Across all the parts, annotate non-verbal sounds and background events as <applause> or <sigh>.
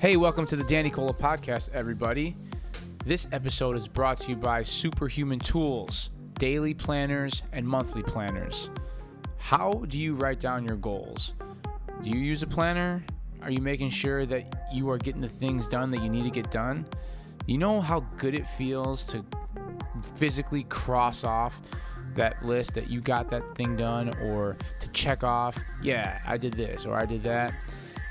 Hey, welcome to the Danny Cola podcast, everybody. This episode is brought to you by Superhuman Tools, daily planners and monthly planners. How do you write down your goals? Do you use a planner? Are you making sure that you are getting the things done that you need to get done? You know how good it feels to physically cross off that list that you got that thing done or to check off, yeah, I did this or I did that.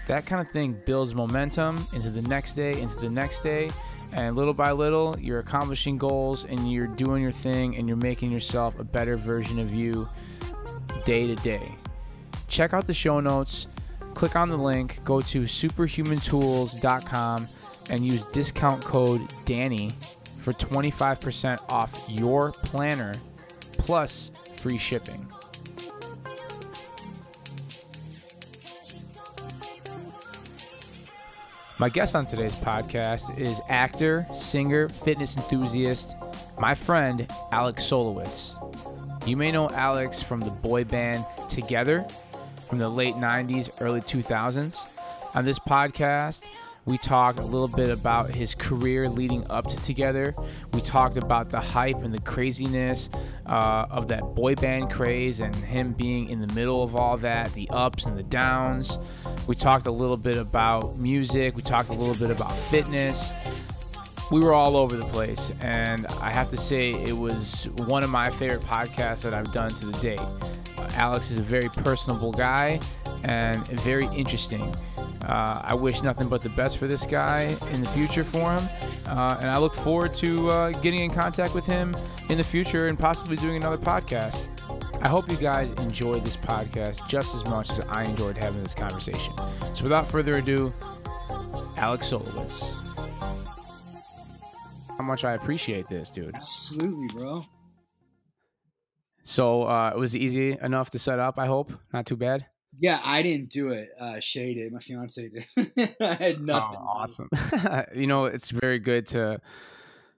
That kind of thing builds momentum into the next day, into the next day, and little by little, you're accomplishing goals and you're doing your thing and you're making yourself a better version of you day to day. Check out the show notes, click on the link, go to superhumantools.com and use discount code DANNY for 25% off your planner plus free shipping. My guest on today's podcast is actor, singer, fitness enthusiast, my friend Alex Solowitz. You may know Alex from the boy band 2gether from the late 90s, early 2000s. On this podcast, we talked a little bit about his career leading up to 2gether. We talked about the hype and the craziness uh, of that boy band craze and him being in the middle of all that, the ups and the downs. We talked a little bit about music. We talked a little bit about fitness. We were all over the place, and I have to say, it was one of my favorite podcasts that I've done to the date. Alex is a very personable guy and very interesting. Uh, I wish nothing but the best for this guy in the future for him. Uh, and I look forward to uh, getting in contact with him in the future and possibly doing another podcast. I hope you guys enjoyed this podcast just as much as I enjoyed having this conversation. So without further ado, Alex Solowitz. How much I appreciate this, dude. Absolutely, bro. So uh, it was easy enough to set up, I hope. Not too bad. Yeah, I didn't do it. Uh, Shay did. My fiance did. <laughs> I had nothing. Oh, awesome. <laughs> you know, it's very good to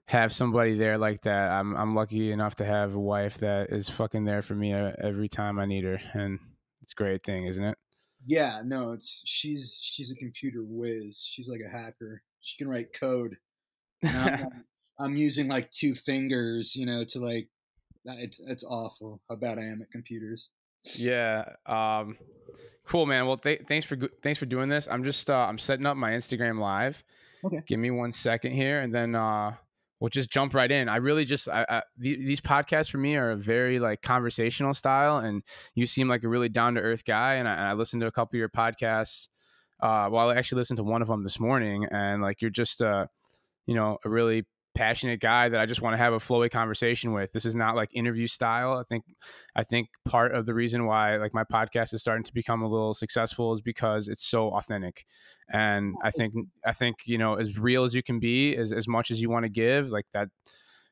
have somebody there like that. I'm I'm lucky enough to have a wife that is fucking there for me uh, every time I need her, and it's a great thing, isn't it? Yeah, no, it's she's she's a computer whiz. She's like a hacker. She can write code. I'm, <laughs> I'm using like two fingers, you know, to like. It's it's awful how bad I am at computers. Yeah. Um, cool, man. Well, th- thanks for thanks for doing this. I'm just uh, I'm setting up my Instagram live. Okay. Give me one second here, and then uh, we'll just jump right in. I really just I, I, these podcasts for me are a very like conversational style, and you seem like a really down to earth guy. And I, and I, listened to a couple of your podcasts. Uh, well, I actually listened to one of them this morning, and like you're just uh, you know, a really passionate guy that I just want to have a flowy conversation with. This is not like interview style. I think I think part of the reason why like my podcast is starting to become a little successful is because it's so authentic. And I think I think, you know, as real as you can be, as as much as you want to give, like that,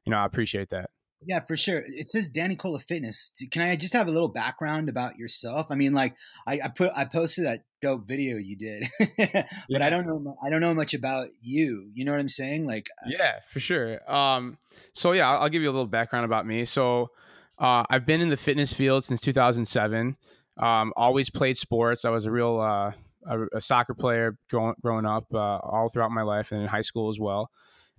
you know, I appreciate that. Yeah, for sure. It says Danny Cola Fitness. Can I just have a little background about yourself? I mean, like I, I put I posted that dope video you did, <laughs> but yeah. I don't know I don't know much about you. You know what I'm saying? Like uh yeah, for sure. Um, so yeah, I'll, I'll, give you a little background about me. So uh, I've been in the fitness field since 2007. Um, always played sports. I was a real uh, a, a, soccer player growing growing up uh, all throughout my life and in high school as well.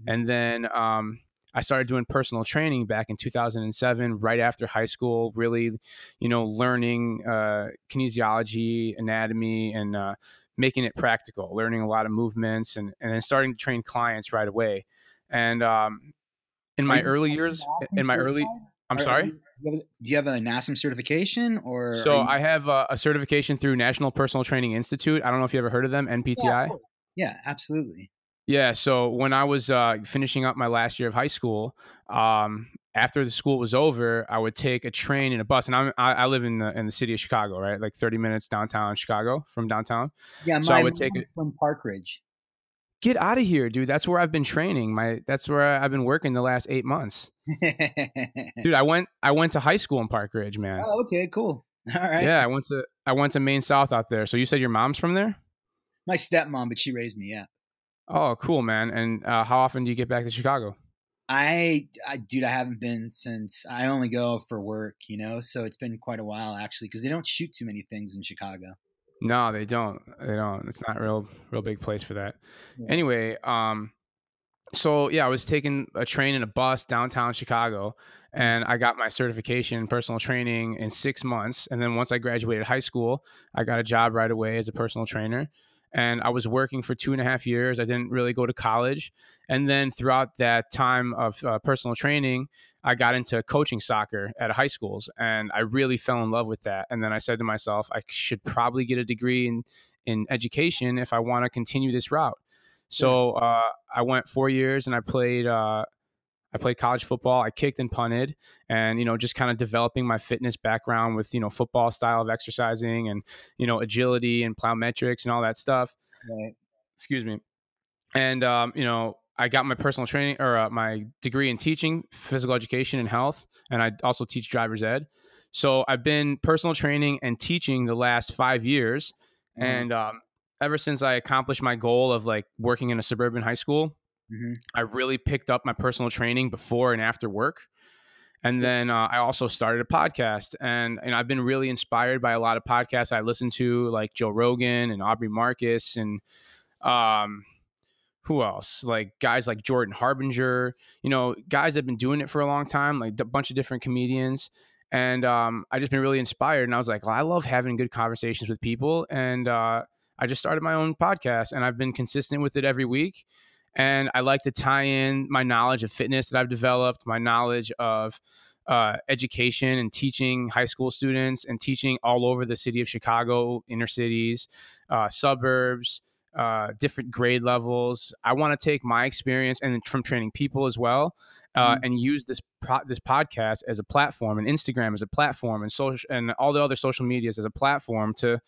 Mm-hmm. And then um, I started doing personal training back in 2007, right after high school, really, you know, learning uh, kinesiology, anatomy, and uh, making it practical, learning a lot of movements, and, and then starting to train clients right away. And um, in my early years, in my early, I'm are, sorry. do you have a NASM certification or? So you- I have a, a, certification through National Personal Training Institute. I don't know if you ever heard of them, NPTI. Yeah, yeah absolutely. Yeah. So when I was uh, finishing up my last year of high school, um, after the school was over, I would take a train and a bus, and I'm, I, I live in the in the city of Chicago, right, like 30 minutes downtown Chicago from downtown. Yeah, so I would take it from Park Ridge. Get out of here, dude! That's where I've been training. My that's where I've been working the last eight months. <laughs> dude, I went I went to high school in Park Ridge, man. Oh, okay, cool. <laughs> All right. Yeah, I went to I went to Maine South out there. So you said your mom's from there? My stepmom, but she raised me. Yeah. Oh, cool, man. And uh, how often do you get back to Chicago? I, I, dude, I haven't been since I only go for work, you know. So it's been quite a while actually, because they don't shoot too many things in Chicago. No, they don't. They don't. It's not real, real big place for that. Yeah. Anyway, um, so yeah, I was taking a train and a bus downtown Chicago, Mm. and I got my certification in personal training in six months. And then once I graduated high school, I got a job right away as a personal trainer. And I was working for two and a half years. I didn't really go to college. And then throughout that time of uh, personal training, I got into coaching soccer at high schools, and I really fell in love with that. And then I said to myself, I should probably get a degree in in education if I want to continue this route. So uh, I went four years, and I played. Uh, I played college football. I kicked and punted, and you know, just kind of developing my fitness background with you know football style of exercising and you know agility and plyometrics and all that stuff. Right. Excuse me. And um, you know, I got my personal training or uh, my degree in teaching, physical education, and health, and I also teach driver's ed. So I've been personal training and teaching the last five years, Mhm. and um, ever since I accomplished my goal of like working in a suburban high school, Mhm. I really picked up my personal training before and after work. And then uh, I also started a podcast, and and I've been really inspired by a lot of podcasts I listen to, like Joe Rogan and Aubrey Marcus, and um, who else? Like guys like Jordan Harbinger, you know, guys that have been doing it for a long time, like a bunch of different comedians. And um, I just been really inspired, and I was like, well, I love having good conversations with people, and uh, I just started my own podcast, and I've been consistent with it every week and I like to tie in my knowledge of fitness that I've developed, my knowledge of uh, education and teaching high school students and teaching all over the city of Chicago, inner cities, uh, suburbs, uh, different grade levels. I want to take my experience and from training people as well. Uh, Mhm. And use this pro- this podcast as a platform, and Instagram as a platform, and social and all the other social medias as a platform to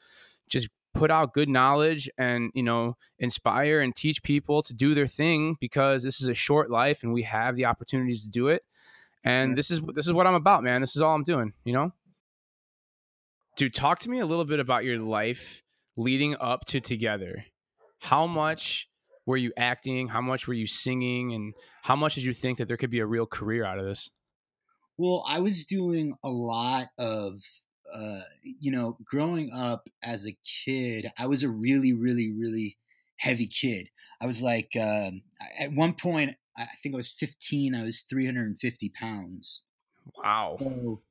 just put out good knowledge and you know inspire and teach people to do their thing because this is a short life and we have the opportunities to do it. And this is this is what i'm about man. This is all i'm doing you know? Dude talk to me a little bit about your life leading up to 2gether. How much were you acting? How much were you singing? And how much did you think that there could be a real career out of this? Well, I was doing a lot of, uh, you know, growing up as a kid, I was a really, really, really heavy kid. I was like, um, at one point, I think I was 15, I was 350 pounds. wow So,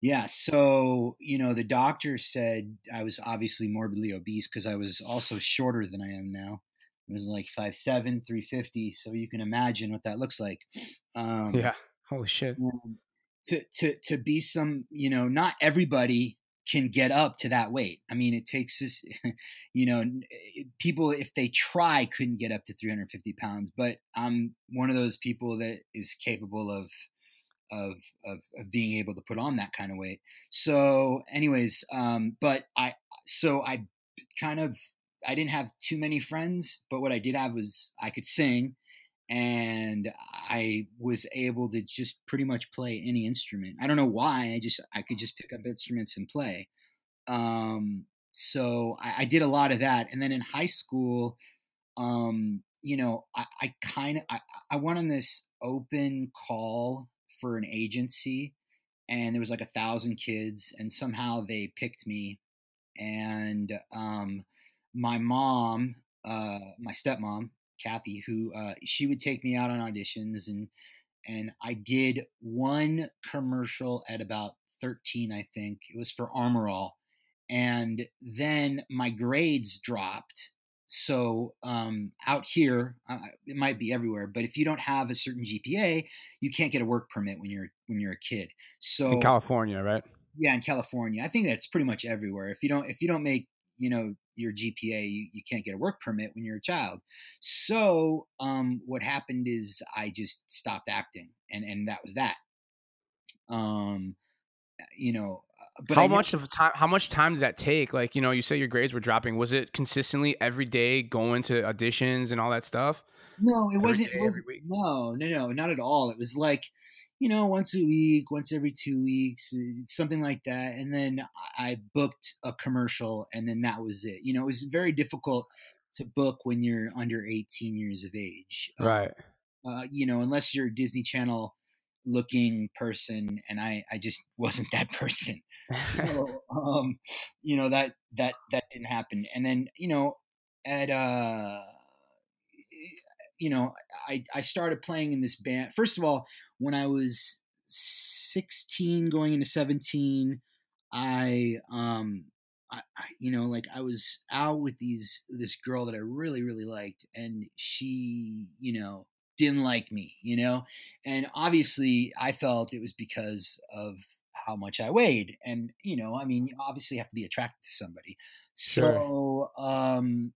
yeah. So, you know, the doctor said I was obviously morbidly obese because I was also shorter than I am now. I was like 5'7, 350. So you can imagine what that looks like. <laughs> Um, yeah holy shit to to to be some you know not everybody can get up to that weight. I mean it takes this <laughs> you know people if they try couldn't get up to 350 pounds but i'm one of those people that is capable of of of, of being able to put on that kind of weight. So anyways um but i so i kind of i didn't have too many friends but what i did have was i could sing and I was able to just pretty much play any instrument. I don't know why. I just I could just pick up instruments and play. Um, so I, I did a lot of that, and then in high school, um, you know, I, I kind of I, I went on this open call for an agency, and there was like a thousand kids, and somehow they picked me, and um, my mom, uh, my stepmom, Kathy, who uh, she would take me out on auditions, and and I did one commercial at about thirteen, I think it was for Armor All, and then my grades dropped. So um, out here, uh, it might be everywhere, but if you don't have a certain GPA, you can't get a work permit when you're when you're a kid. So in california right yeah, in California, I think that's pretty much everywhere. If you don't if you don't make you know your GPA, you, you can't get a work permit when you're a child. So um, what happened is I just stopped acting, and and that was that. Um, you know, uh, but how I much of time how much time did that take like you know you say your grades were dropping was it consistently every day going to auditions and all that stuff No, it every wasn't. day, It was week? no, no, no, not at all. It was like, you know, once a week, once every two weeks, uh, something like that. And then I booked a commercial, and then that was it. You know, it was very difficult to book when you're under 18 years of age. Uh, right uh, you know, unless you're a Disney Channel looking person and I, I just <laughs> wasn't that person. <laughs> So, um, you know, that, that, that didn't happen. And then, you know, at, uh, you know, I, I started playing in this band. First of all, when I was 16 going into 17, I, um, I, I, you know, like I was out with these this girl that I really really liked, and she, you know, didn't like me, you know, and obviously I felt it was because of how much I weighed, and you know, I mean, you obviously have to be attracted to somebody, so sure. um,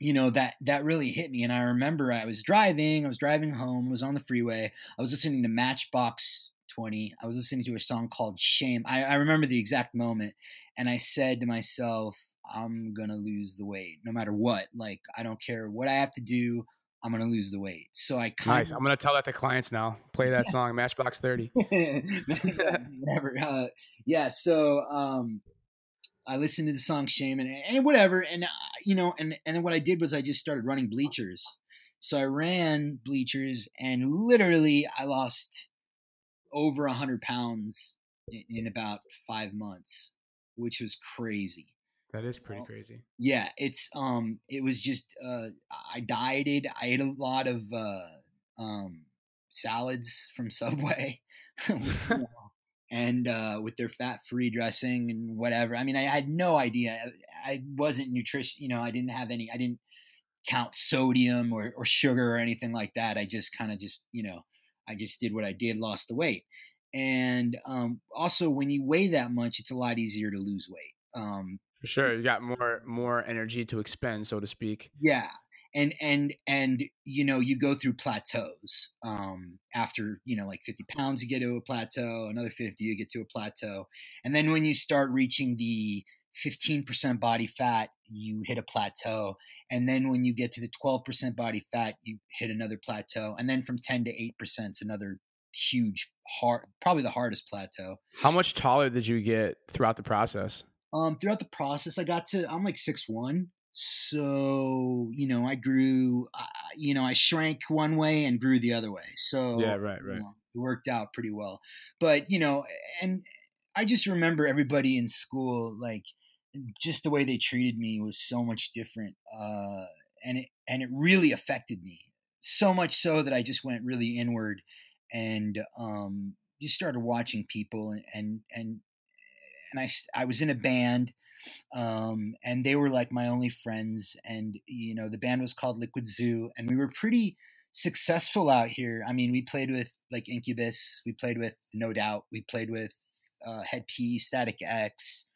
you know that that really hit me, and I remember I was driving, I was driving home, was on the freeway, I was listening to Matchbox 20. I was listening to a song called Shame. I, I remember the exact moment. And I said to myself, I'm to lose the weight no matter what. Like, I don't care what I have to do. I'm to lose the weight. So I kind nice. Of, I'm to tell that to clients now. Play that yeah. <laughs> song, Matchbox 30. <laughs> Whatever. Uh, yeah. So, um, I listened to the song Shame and, and whatever. And, uh, you know, and, and then what I did was I just started running bleachers. So I ran bleachers and literally I lost over a hundred pounds in, in, about five months, which was crazy. That is pretty crazy. Yeah, it's um, it was just uh, I dieted. I ate a lot of uh, um, salads from <laughs> Subway, <laughs> <laughs> and uh, with their fat-free dressing and whatever. I mean, I, had no idea. I wasn't nutrition. You know, I didn't have any. I didn't count sodium or, or sugar or anything like that. I just kind of just you know I just did what I did, lost the weight. And um, also, when you weigh that much, it's a lot easier to lose weight. Um, For sure, you got more more energy to expend, so to speak. Yeah, and and and you know you go through plateaus. Um, after you know like fifty pounds, you get to a plateau. Another fifty, you get to a plateau, and then when you start reaching the 15% body fat, you hit a plateau. And then when you get to the 12% body fat, you hit another plateau. And then from 10 to 8% is another huge, hard, probably the hardest plateau. How much taller did you get throughout the process? Um, throughout the process, I got to, I'm like six one. So, you know, I grew, uh, you know, I shrank one way and grew the other way. So, yeah, right, right. You know, it worked out pretty well. But, you know, and I just remember everybody in school, like, just the way they treated me was so much different, uh, and it and it really affected me so much so that I just went really inward and um, just started watching people and and and, and I I was in a band. Um, and they were like my only friends, and you know the band was called Liquid Zoo, and we were pretty successful out here. I mean, we played with like Incubus, we played with No Doubt, we played with uh, Hed PE, Static X,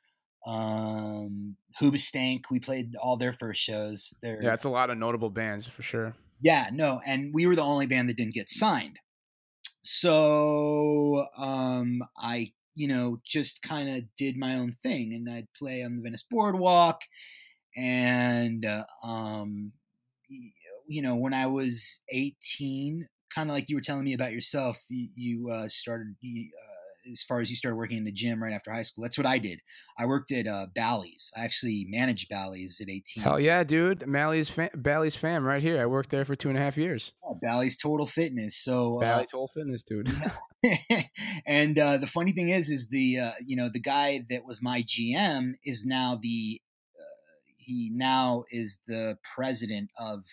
um, Hoobastank. We played all their first shows. They're, yeah, it's a lot of notable bands for sure. Yeah, no, and we were the only band that didn't get signed. So um, I, you know, just kind of did my own thing, and I'd play on the Venice Boardwalk, and uh, um, you know, when I was eighteen, kind of like you were telling me about yourself, you, you uh, started. You, uh, as far as you started working in the gym right after high school. That's what I did. I worked at uh, Bally's. I actually managed Bally's at 18. Hell yeah, dude. Bally's, fam- Bally's fam right here. I worked there for two and a half years. Yeah, Bally's Total Fitness. So Bally uh, Total Fitness, dude. <laughs> <laughs> And uh, the funny thing is, is the uh, you know the guy that was my GM is now the uh, he now is the president of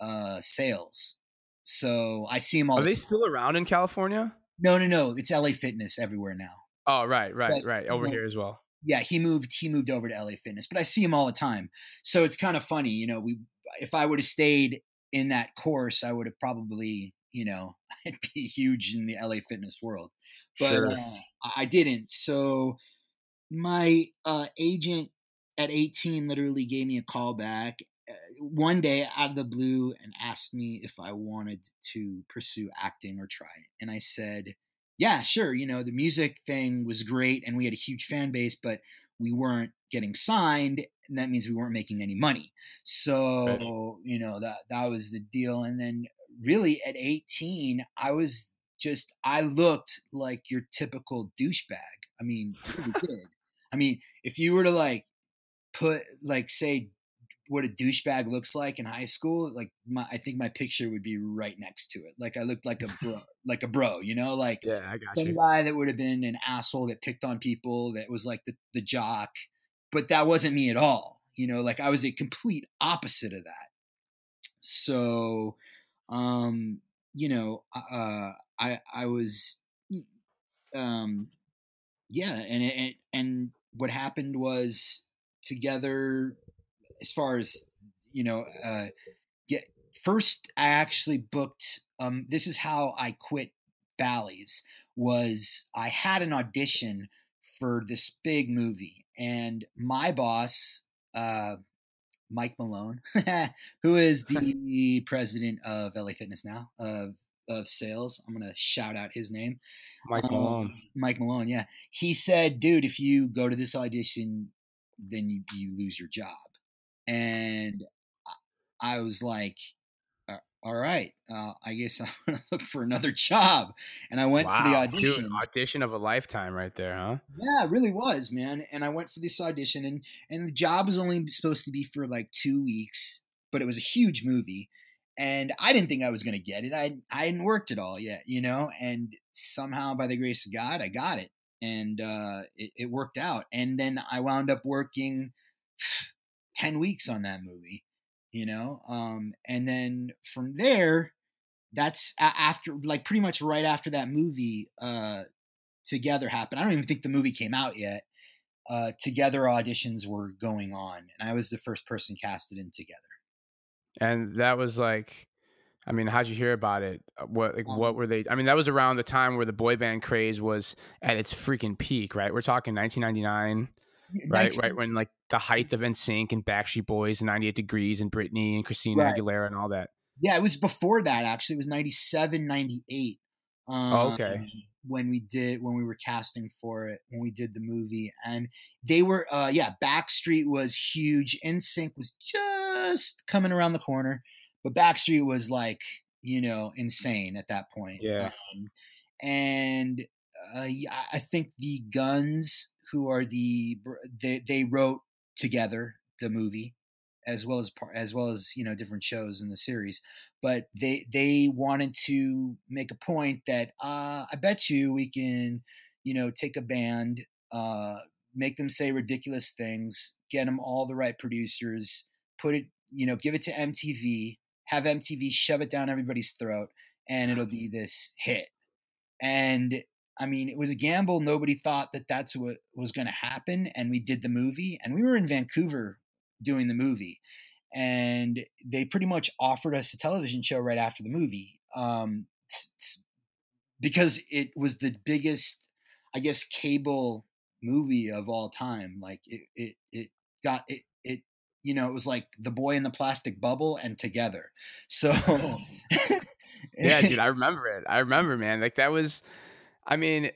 uh, sales. So I see him all. Are the they time. still around in California? No, no, no. It's LA Fitness everywhere now. Oh, right, right, but, right. Over you know, here as well. Yeah, he moved. He moved over to LA Fitness, but I see him all the time. So it's kind of funny, you know. We, if I would have stayed in that course, I would have probably, you know, <laughs> I'd be huge in the LA Fitness world. But sure. uh, I didn't. So my uh, agent at 18 literally gave me a call back Uh, one day out of the blue and asked me if I wanted to pursue acting or try it. And I said, yeah, sure. You know, the music thing was great and we had a huge fan base, but we weren't getting signed. And that means we weren't making any money. So, right. you know, that, that was the deal. And then really at 18, I was just, I looked like your typical douchebag. I mean, <laughs> did. I mean, if you were to like put, like, say, what a douchebag looks like in high school, like my I think my picture would be right next to it. Like I looked like a bro, <laughs> like a bro, you know, like yeah, I got some you. guy that would have been an asshole that picked on people, that was like the the jock, but that wasn't me at all. You know, like I was a complete opposite of that. So, um, you know, uh, I I was, um, yeah, and and and what happened was together as far as you know uh get first i actually booked um this is how i quit Bally's was i had an audition for this big movie and my boss uh mike malone <laughs> who is the <laughs> president of la fitness now of of sales i'm gonna shout out his name Mike um, Malone. Mike Malone, yeah. He said, dude, if you go to this audition, then you, you lose your job. And I was like, "Uh, all right, uh, I guess <laughs> I'm to look for another job. And I went for the audition. dude, audition of a lifetime right there, huh? Yeah, it really was, man. And I went for this audition, and, and the job was only supposed to be for like two weeks, but it was a huge movie and I didn't think I was to get it. I I hadn't worked at all yet, you know, and somehow by the grace of God, I got it, and uh, it, it worked out. And then I wound up working ten weeks on that movie, you know, um, and then from there, that's after like pretty much right after that movie, uh, 2gether happened. I don't even think the movie came out yet. Uh, 2gether auditions were going on, and I was the first person casted in 2gether and that was like I mean, how'd you hear about it? Uh, what like Um, what were they? I mean, that was around the time where the boy band craze was at its freaking peak, right? We're talking 1999, right? 19 Right when like the height of NSYNC and Backstreet Boys and 98 Degrees and Britney and Christina Right. Aguilera and all that. Yeah, it was before that actually. It was 97, 98. Um, Oh, okay. When we did when we were casting for it, when we did the movie. And they were uh yeah, Backstreet was huge. NSYNC was just coming around the corner. But Backstreet was like, you know, insane at that point. Yeah. Um, and uh, I think the Guns, who are the they they wrote 2gether the movie, as well as as well as you know different shows in the series. But they they wanted to make a point that uh, I bet you we can you know take a band, uh, make them say ridiculous things, get them all the right producers, put it you know give it to MTV, have MTV shove it down everybody's throat, and it'll be this hit. And I mean, it was a gamble. Nobody thought that that's what was going to happen. And we did the movie, and we were in Vancouver doing the movie. And they pretty much offered us a television show right after the movie um, because it was the biggest, I guess, cable movie of all time. Like it, it, it got it, it, you know, it was like the boy in the plastic bubble and 2gether. So, <laughs> <laughs> Yeah, dude, <laughs> I remember it. I remember, man. Like that was I mean,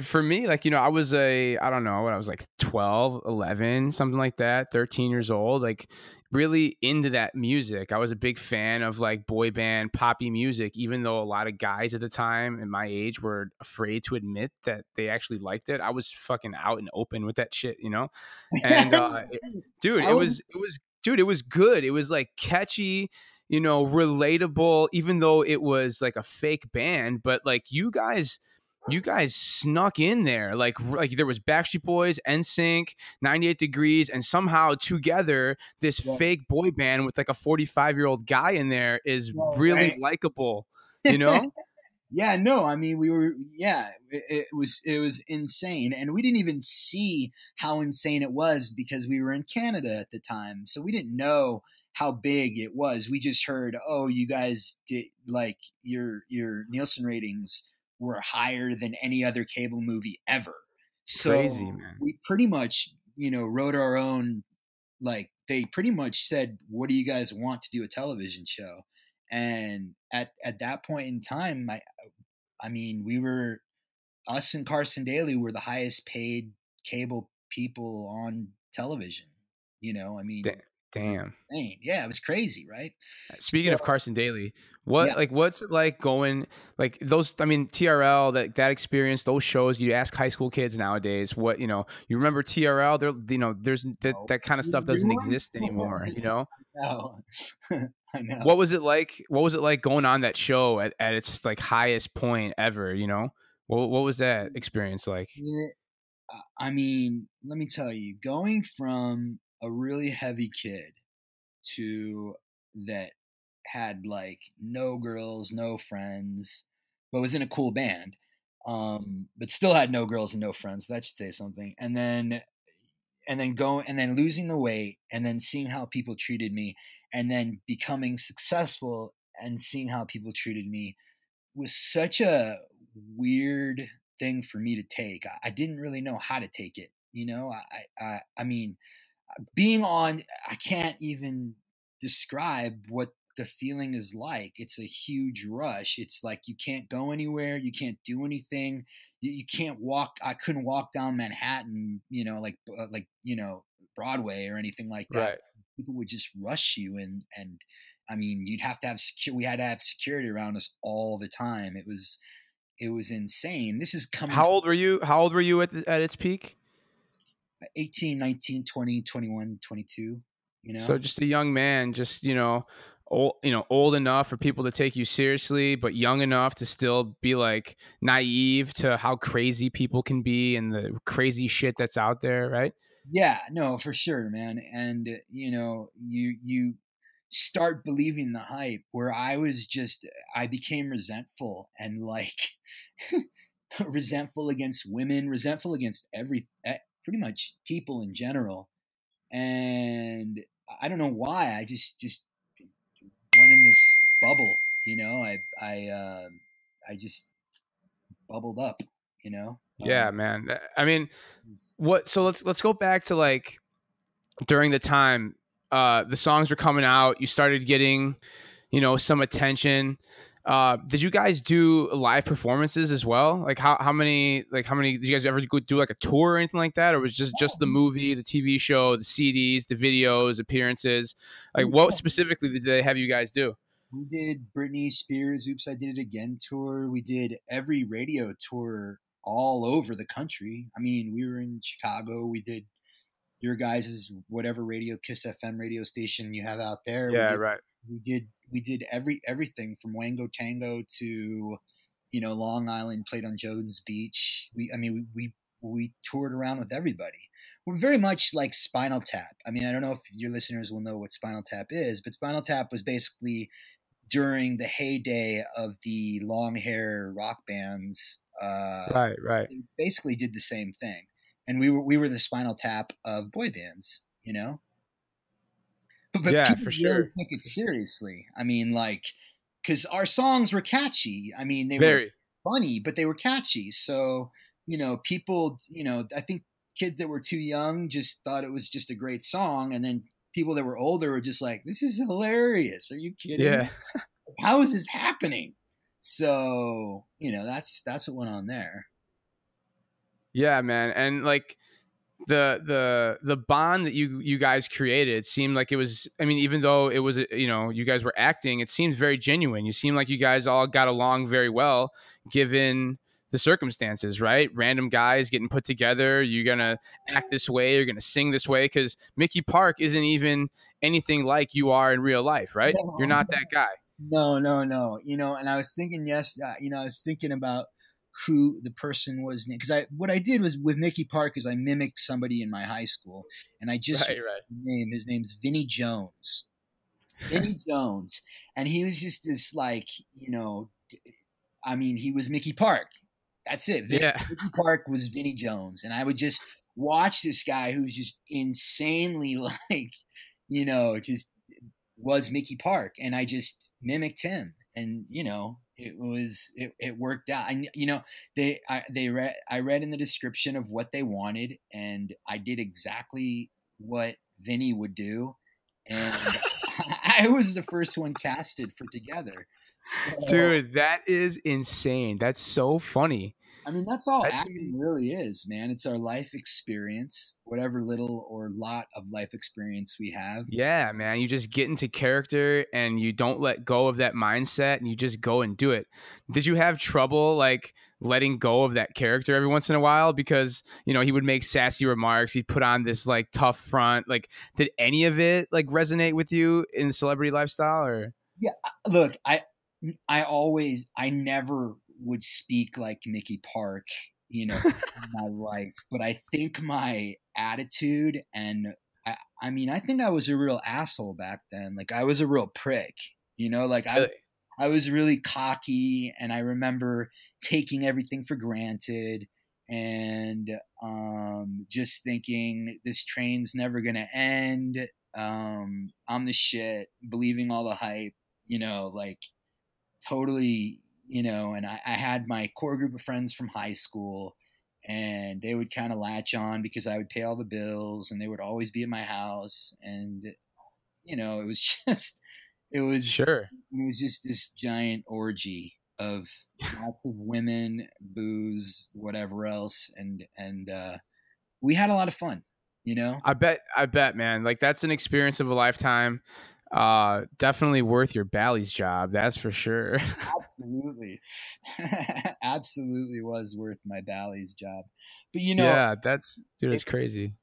for me, like, you know, I was a, I don't know, when I was like 12, 11, something like that, 13 years old, like really into that music. I was a big fan of like boy band, poppy music, even though a lot of guys at the time in my age were afraid to admit that they actually liked it. I was fucking out and open with that shit, you know? And, uh, <laughs> it- dude, it was, it was, dude, it was good. It was like catchy you know, relatable, even though it was like a fake band, but like you guys, you guys snuck in there. Like, like there was Backstreet Boys, NSYNC, 98 Degrees, and somehow 2gether, this Yeah. fake boy band with like a 45 year old guy in there is Well, really right. likable, you know? <laughs> yeah no i mean we were yeah it, it was it was insane and we didn't even see how insane it was because we were in canada at the time so we didn't know how big it was we just heard oh you guys did like your your nielsen ratings were higher than any other cable movie ever. So Crazy, we pretty much you know wrote our own like they pretty much said what do you guys want to do a television show? And at at that point in time i i mean we were us and carson daly were the highest paid cable people on television you know? I mean Damn. Insane. Yeah, it was crazy, right? Uh, speaking So- of Carson Daly, what Yeah. like what's it like going like those? I mean, TRL that that experience, those shows. You ask high school kids nowadays, what you know. You remember TRL? There, you know, there's that that kind of stuff doesn't exist anymore. You know, <laughs> No, <laughs> I know. what was it like? What was it like going on that show at, at its like highest point ever? You know, what what was that mm. experience like? I mean, let me tell you, going from a really heavy kid to that had like no girls, no friends, but was in a cool band, um, but still had no girls and no friends. That should say something. And then, and then going, and then losing the weight, and then seeing how people treated me, and then becoming successful and seeing how people treated me was such a weird thing for me to take. I, I didn't really know how to take it. You know, I, I, I mean, being on, I can't even describe what the feeling is like. It's a huge rush. It's like you can't go anywhere, you can't do anything, you, you can't walk. I couldn't walk down Manhattan, you know, like uh, like you know Broadway or anything like that. People would just rush you, and and I mean, you'd have to have secure. We had to have security around us all the time. It was it was insane. This is coming. How old were you? How old were you at the, at its peak? 18, 19, 20, 21, 22. You know, So just a young man, just you know, old you know, old enough for people to take you seriously, but young enough to still be like naive to how crazy people can be and the crazy shit that's out there, right? Yeah, no, for sure, man. And uh, you know, you you start believing the hype where I was just I became resentful and like <laughs> resentful against women, resentful against every pretty much people in general. And I don't know why. I just just went in this bubble, you know. I I uh, I just bubbled up, you know. Yeah, Um, man. I mean, what? So let's let's go back to like during the time uh, the songs were coming out. You started getting, you know, some attention. Uh, did you guys do live performances as well? Like how how many like how many did you guys ever do like a tour or anything like that, or was it just just the movie, the TV show, the CDs, the videos, appearances? Like what specifically did they have you guys do? We did Britney Spears Oops I Did It Again tour. We did every radio tour all over the country. I mean, we were in Chicago. We did your guys' whatever radio Kiss FM radio station you have out there. we did, right. we did we did every everything from Wango Tango to you know Long Island played on Jones Beach. We I mean we we, we toured around with everybody. We're very much like Spinal Tap. I mean I don't know if your listeners will know what Spinal Tap is, but Spinal Tap was basically during the heyday of the long hair rock bands. Uh, Right, right. basically did the same thing, and we were we were the Spinal Tap of boy bands, you know. But, but Yeah, people for really sure. take it seriously. I mean, like, because our songs were catchy. I mean, they were funny, but they were catchy. So you know, people, you know, I think kids that were too young just thought it was just a great song, and then people that were older were just like, "This is hilarious." Are you kidding? Yeah. <laughs> How is this happening? So you know, that's that's what went on there. Yeah, man, and like the the the bond that you you guys created it seemed like it was. I mean, even though it was you know you guys were acting, it seems very genuine. You seem like you guys all got along very well, given the circumstances, right? Random guys getting put together. You're gonna act this way. You're gonna sing this way because Mickey Parke isn't even anything like you are in real life, right? No. You're not that guy. No, no, no. You know, and I was thinking, yes, uh, you know, I was thinking about who the person was because I what I did was with Mickey Parke is I mimicked somebody in my high school, and I just Right, right. name his name's Vinny Jones. Vinny <laughs> Jones, and he was just this like you know, I mean, he was Mickey Parke. That's it. Vin- Yeah, Mickey Parke was Vinny Jones, and I would just watch this guy who's just insanely <laughs> like, you know, just was Mickey Parke, and I just mimicked him, and you know, it was it, it worked out. And you know, they I they read I read in the description of what they wanted, and I did exactly what Vinny would do, and <laughs> I was the first one casted for 2gether. So- dude, that is insane. That's so funny. I mean, that's all That's- acting really is, man. It's our life experience, whatever little or lot of life experience we have. Yeah, man. You just get into character and you don't let go of that mindset and you just go and do it. Did you have trouble like letting go of that character every once in a while? Because, you know, he would make sassy remarks, he'd put on this like tough front. Like, did any of it like resonate with you in the celebrity lifestyle or Yeah, Look, I, I always, I never would speak like Mickey Parke, you know, in my <laughs> life, but I think my attitude and I, I mean, I think I was a real asshole back then. Like I was a real prick, you know, like I, I was really cocky and I remember taking everything for granted and um, just thinking this train's never going to end. Um, I'm the shit, believing all the hype, you know, like totally, you know, and I, I had my core group of friends from high school and they would kind of latch on because I would pay all the bills and they would always be at my house. And, you know, it was <laughs> just, it was Sure. it was just this giant orgy of lots of women, booze, whatever else, and and uh, we had a lot of fun. You know, I bet I bet, man. Like that's an experience of a lifetime. Uh definitely worth your Bally's job, that's for sure. <laughs> absolutely, <laughs> absolutely was worth my Bally's job. But you know, yeah, that's dude, it's crazy.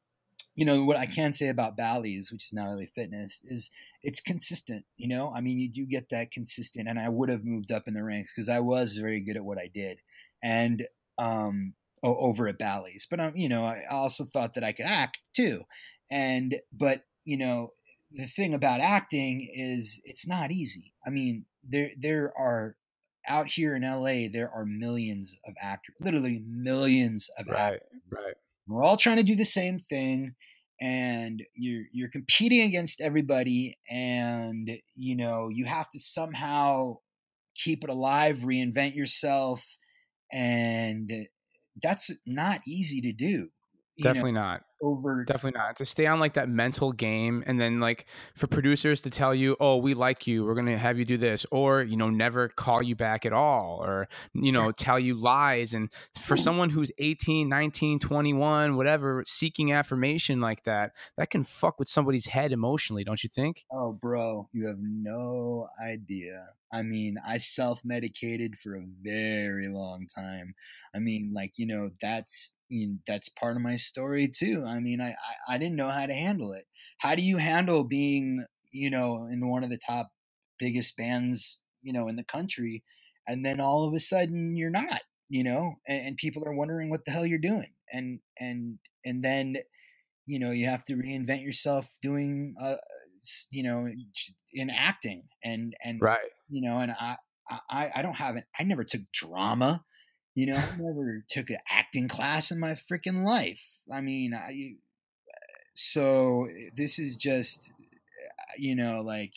you know what I can say about Bally's, which is now LA Fitness, is it's consistent. You know, I mean, you do get that consistent, and I would have moved up in the ranks because I was very good at what I did, and um, over at Bally's. But um, you know, I also thought that I could act too, and but you know, the thing about acting is it's not easy. I mean, there there are out here in LA, there are millions of actors, literally millions of actors Right, right. we're all trying to do the same thing and you're you're competing against everybody and you know you have to somehow keep it alive reinvent yourself and that's not easy to do you know, Definitely not. Over Definitely not. To stay on like that mental game and then like for producers to tell you, "Oh, we like you. We're to have you do this." Or, you know, never call you back at all or, you know, tell you lies and for someone who's 18, 19, 21, whatever, seeking affirmation like that, that can fuck with somebody's head emotionally, don't you think? Oh, bro, you have no idea. I mean, I self medicated for a very long time. I mean, like you know, that's you know, that's part of my story too. I mean, I, I I didn't know how to handle it. How do you handle being you know in one of the top biggest bands you know in the country, and then all of a sudden you're not, you know, and, and people are wondering what the hell you're doing, and and and then you know you have to reinvent yourself doing uh, you know in acting and and Right. You know and i i i don't have it i never took drama you know i <laughs> never took an acting class in my freaking life i mean i eh, so eh, this is just eh, you know like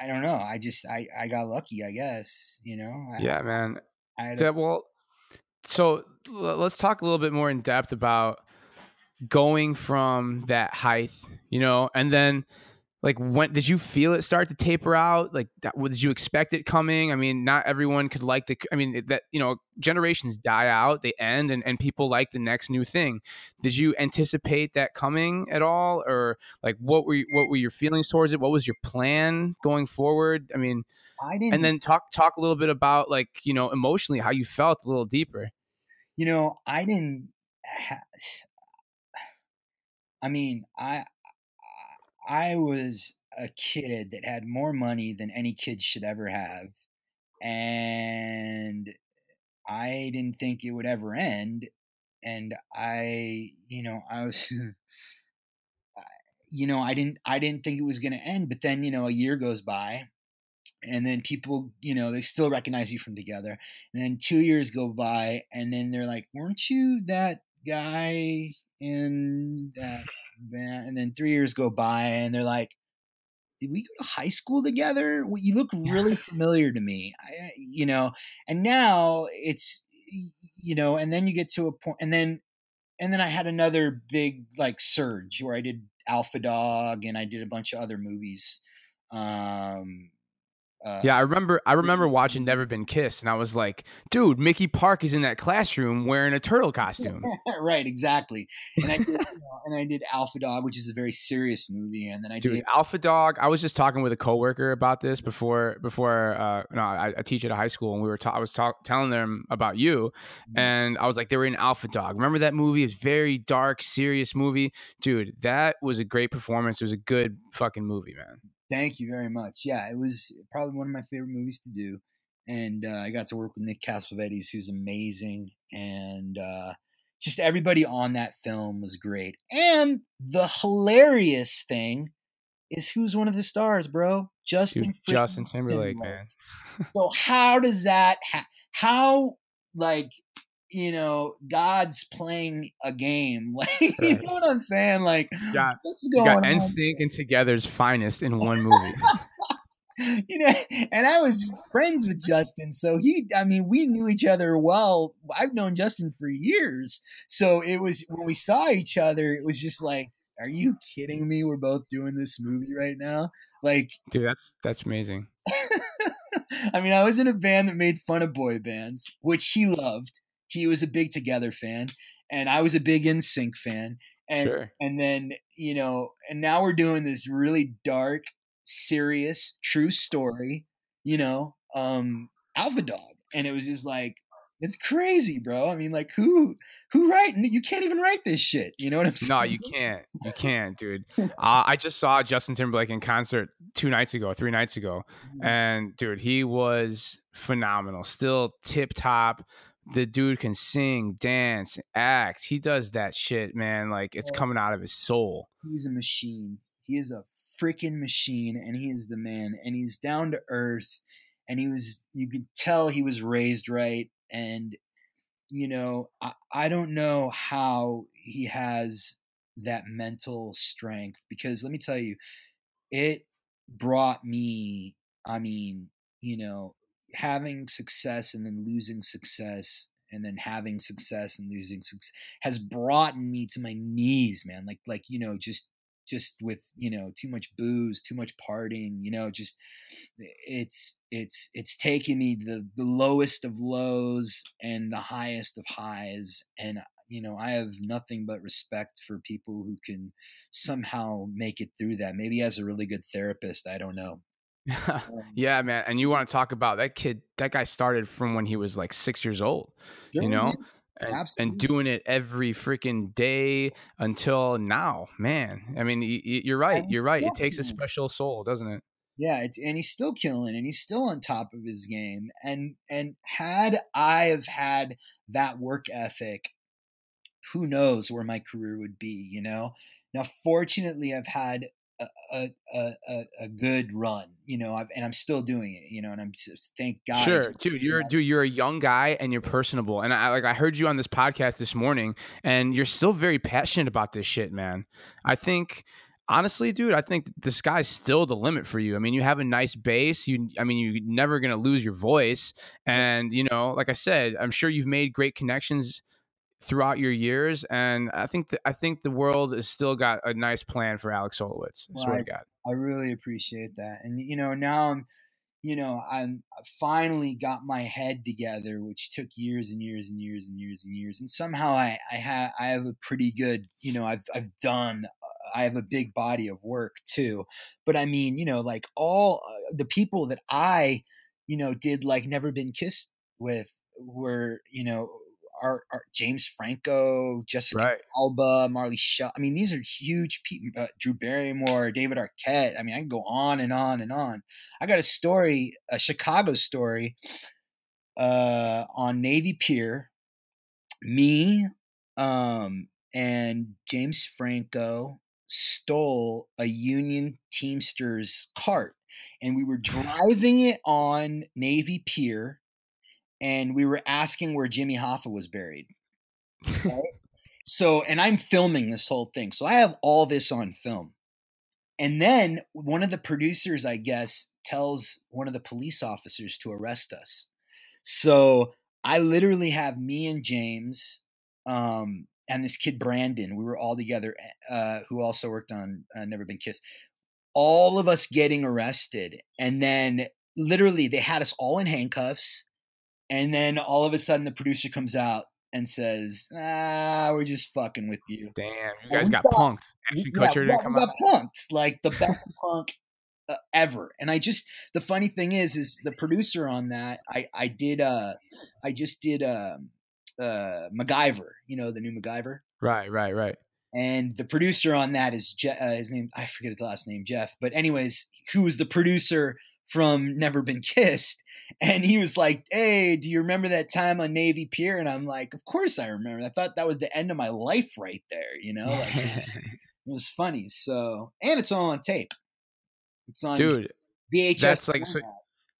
i don't know i just i i got lucky i guess you know I, Yeah, man. I Yeah, well, so l- let's talk a little bit more in depth about going from that height, you know, and then like when did you feel it start to taper out? Like, that, did you expect it coming? I mean, not everyone could like the. I mean, that you know, generations die out, they end, and and people like the next new thing. Did you anticipate that coming at all, or like what were you, what were your feelings towards it? What was your plan going forward? I mean, I didn't and then talk talk a little bit about like you know emotionally how you felt a little deeper. you know i didn't ha- <sighs> i mean i i was a kid that had more money than any kid should ever have and i didn't think it would ever end and i you know i was <laughs> you know i didn't i didn't think it was going to end but then you know a year goes by and then people you know they still recognize you from 2gether and then two years go by and then they're like weren't you that guy in that band and then three years go by and they're like did we go to high school together? Well, you look really familiar to me. I, you know and now it's you know and then you get to a point and then and then i had another big like surge where i did alpha dog and i did a bunch of other movies um Uh, yeah, I remember. I remember watching Never Been Kissed, and I was like, "Dude, Mickey Parke is in that classroom wearing a turtle costume." <laughs> right, exactly. And I did, you know, and I did Alpha Dog, which is a very serious movie, and then I Dude, did Alpha Dog. I was just talking with a coworker about this before. Before, uh, no, I, I teach at a high school, and we were. Ta- I was talk- telling them about you, Mm-hmm. and I was like, they were in Alpha Dog. Remember that movie? It's very dark, serious movie, dude. That was a great performance. It was a good fucking movie, man. Thank you very much. Yeah, it was probably one of my favorite movies to do, and uh, I got to work with Nick Cassavetes, who's amazing, and uh, just everybody on that film was great. And the hilarious thing is, who's one of the stars, bro? Justin. Dude, Justin Timberlake, Timberlake. man. <laughs> So how does that? Ha- how like you know God's playing a game? <laughs> Like you know what I'm saying? Like Yeah, what's You going got on? NSYNC and 2gether's finest in one <laughs> movie. you know, and I was friends with Justin, so he, I mean, we knew each other well. I've known Justin for years, so it was when we saw each other, it was just like, "Are you kidding me? We're both doing this movie right now." Like, Dude, that's that's amazing. <laughs> I mean, I was in a band that made fun of boy bands, which he loved. He was a big 2gether fan, and I was a big NSYNC fan. And Sure. and then you know, and now we're doing this really dark, serious, true story. You know, um, Alpha Dog, and it was just like, it's crazy, bro. I mean, like, who who write? You can't even write this shit. You know what I'm saying? No, you can't. You <laughs> can't, dude. Uh, I just saw Justin Timberlake in concert two nights ago, three nights ago, and dude, he was phenomenal. Still tip top. The dude can sing, dance, act. He does that shit, man. Like it's coming out of his soul. He's a machine. He is a freaking machine, and he is the man. And he's down to earth. And he was, you could tell he was raised right. And, you know, I, I don't know how he has that mental strength because let me tell you, it brought me, I mean, you know, having success and then losing success and then having success and losing success has brought me to my knees, man. Like, like, you know, just, just with, you know, too much booze, too much partying, you know, just it's, it's, it's taken me to the, the lowest of lows and the highest of highs. And, you know, I have nothing but respect for people who can somehow make it through that. Maybe as a really good therapist, I don't know. Um, yeah, man. And you want to talk about that kid? That guy started from when he was like six years old. yeah, you know, man. and, and doing it every freaking day until now, man. I mean, you're right. You're right. It takes a special soul, doesn't it? Yeah, it's, and he's still killing, and he's still on top of his game. And and had I have had that work ethic, who knows where my career would be? You know. Now, fortunately, I've had a a, a, a- good run. You know, I've, and I'm still doing it. You know, and I'm thank God. Sure, dude. You're dude. You're a young guy and you're personable. And I like I heard you on this podcast this morning, and you're still very passionate about this shit, man. I think honestly, dude, I think the sky's still the limit for you. I mean, you have a nice bass. You, I mean, you're never gonna lose your voice. And you know, like I said, I'm sure you've made great connections throughout your years. And I think that I think the world has still got a nice plan for Alex Solowitz. I swear to God. I really appreciate that. And you know, now I'm, you know, I'm I finally got my head together, which took years and years and years and years and years. And somehow I I have I have a pretty good, you know, I've I've done I have a big body of work too. But I mean, you know, like all uh, the people that I, you know, did like never been kissed with were, you know, are, are James Franco, Jessica Right. Alba, Marley Shaw. I mean, these are huge people. Uh, Drew Barrymore, David Arquette. I mean, I can go on and on and on. I got a story, a Chicago story, uh, on Navy Pier. Me, um, and James Franco stole a Union Teamsters cart, and we were <laughs> driving it on Navy Pier, and we were asking where Jimmy Hoffa was buried. <laughs> So, and I'm filming this whole thing. So I have all this on film. And then one of the producers, I guess, tells one of the police officers to arrest us. So I literally have me and James um, and this kid, Brandon, we were all together, uh, who also worked on uh, Never Been Kissed. All of us getting arrested. And then literally they had us all in handcuffs, and then all of a sudden the producer comes out and says, "Ah, we're just fucking with you." Damn, you guys got got- punked. We- yeah, we got, we got punked like the best punk uh, ever. And I just the funny thing is, is the producer on that. I I did uh I just did um uh MacGyver. You know the new MacGyver. Right, right, right. And the producer on that is Je- uh, his name. I forget his last name, Jeff. But anyways, who was the producer from Never Been Kissed? And he was like, "Hey, do you remember that time on Navy Pier?" And I'm like, "Of course I remember. I thought that was the end of my life right there. You know, like, it, was, <laughs> it was funny. So, and it's all on tape. It's on Dude, VHS. that's like so-.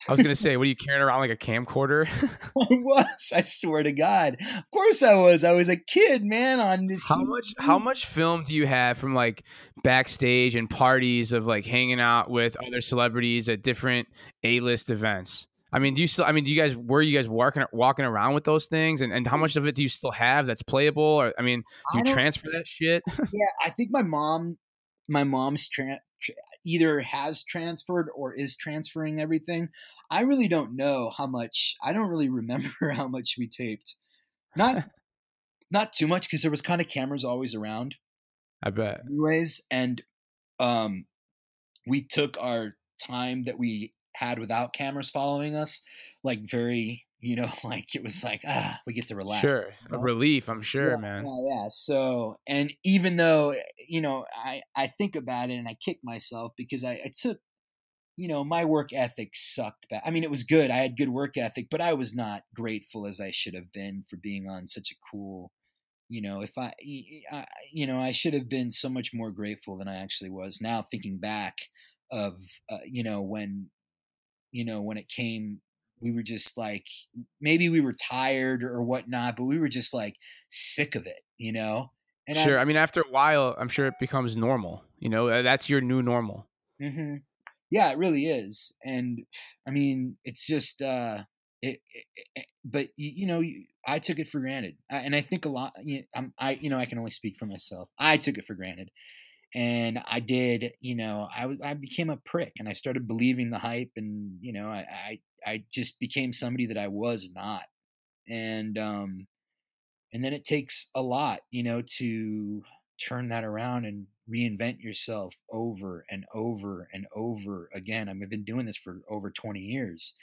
I was gonna say, what are you carrying around like a camcorder? <laughs> <laughs> I was. I swear to God. Of course I was. I was a kid, man. On this. how much how much film do you have from like backstage and parties of like hanging out with other celebrities at different A-list events? I mean, do you still I mean, do you guys were you guys walking walking around with those things and, and how much of it do you still have that's playable or I mean, do you transfer that shit? <laughs> Yeah, I think my mom, my mom's tran tr- either has transferred or is transferring everything. I really don't know how much. I don't really <laughs> remember how much we taped. Not, <laughs> not too much because there was kind of cameras always around, I bet. anyways. And um, we took our time that we had without cameras following us, like very, you know, <laughs> like it was like ah, we get to relax. Sure. A know? relief, I'm sure, yeah, man. Yeah, yeah. So, and even though you know, I I think about it and I kick myself because I, I took, you know, my work ethic sucked. Back. I mean, it was good. I had good work ethic, but I was not grateful as I should have been for being on such a cool. You know, if I, I you know, I should have been so much more grateful than I actually was. Now thinking back of, uh, you know, when, you know, when it came we were just like maybe we were tired or whatnot, but we were just like sick of it, you know. And sure. I mean, after a while, I'm sure it becomes normal. You know, that's your new normal. I, hmm yeah, it really is. And I mean, it's just, uh, it, it, it but you, you know, you- I took it for granted, I, and I think a lot. You know, I'm, I, you know, I can only speak for myself. I took it for granted, and I did. You know, I was, I became a prick, and I started believing the hype, and you know, I, I, I just became somebody that I was not, and um, and then it takes a lot, you know, to turn that around and reinvent yourself over and over and over again. I mean, I've been doing this for over 20 years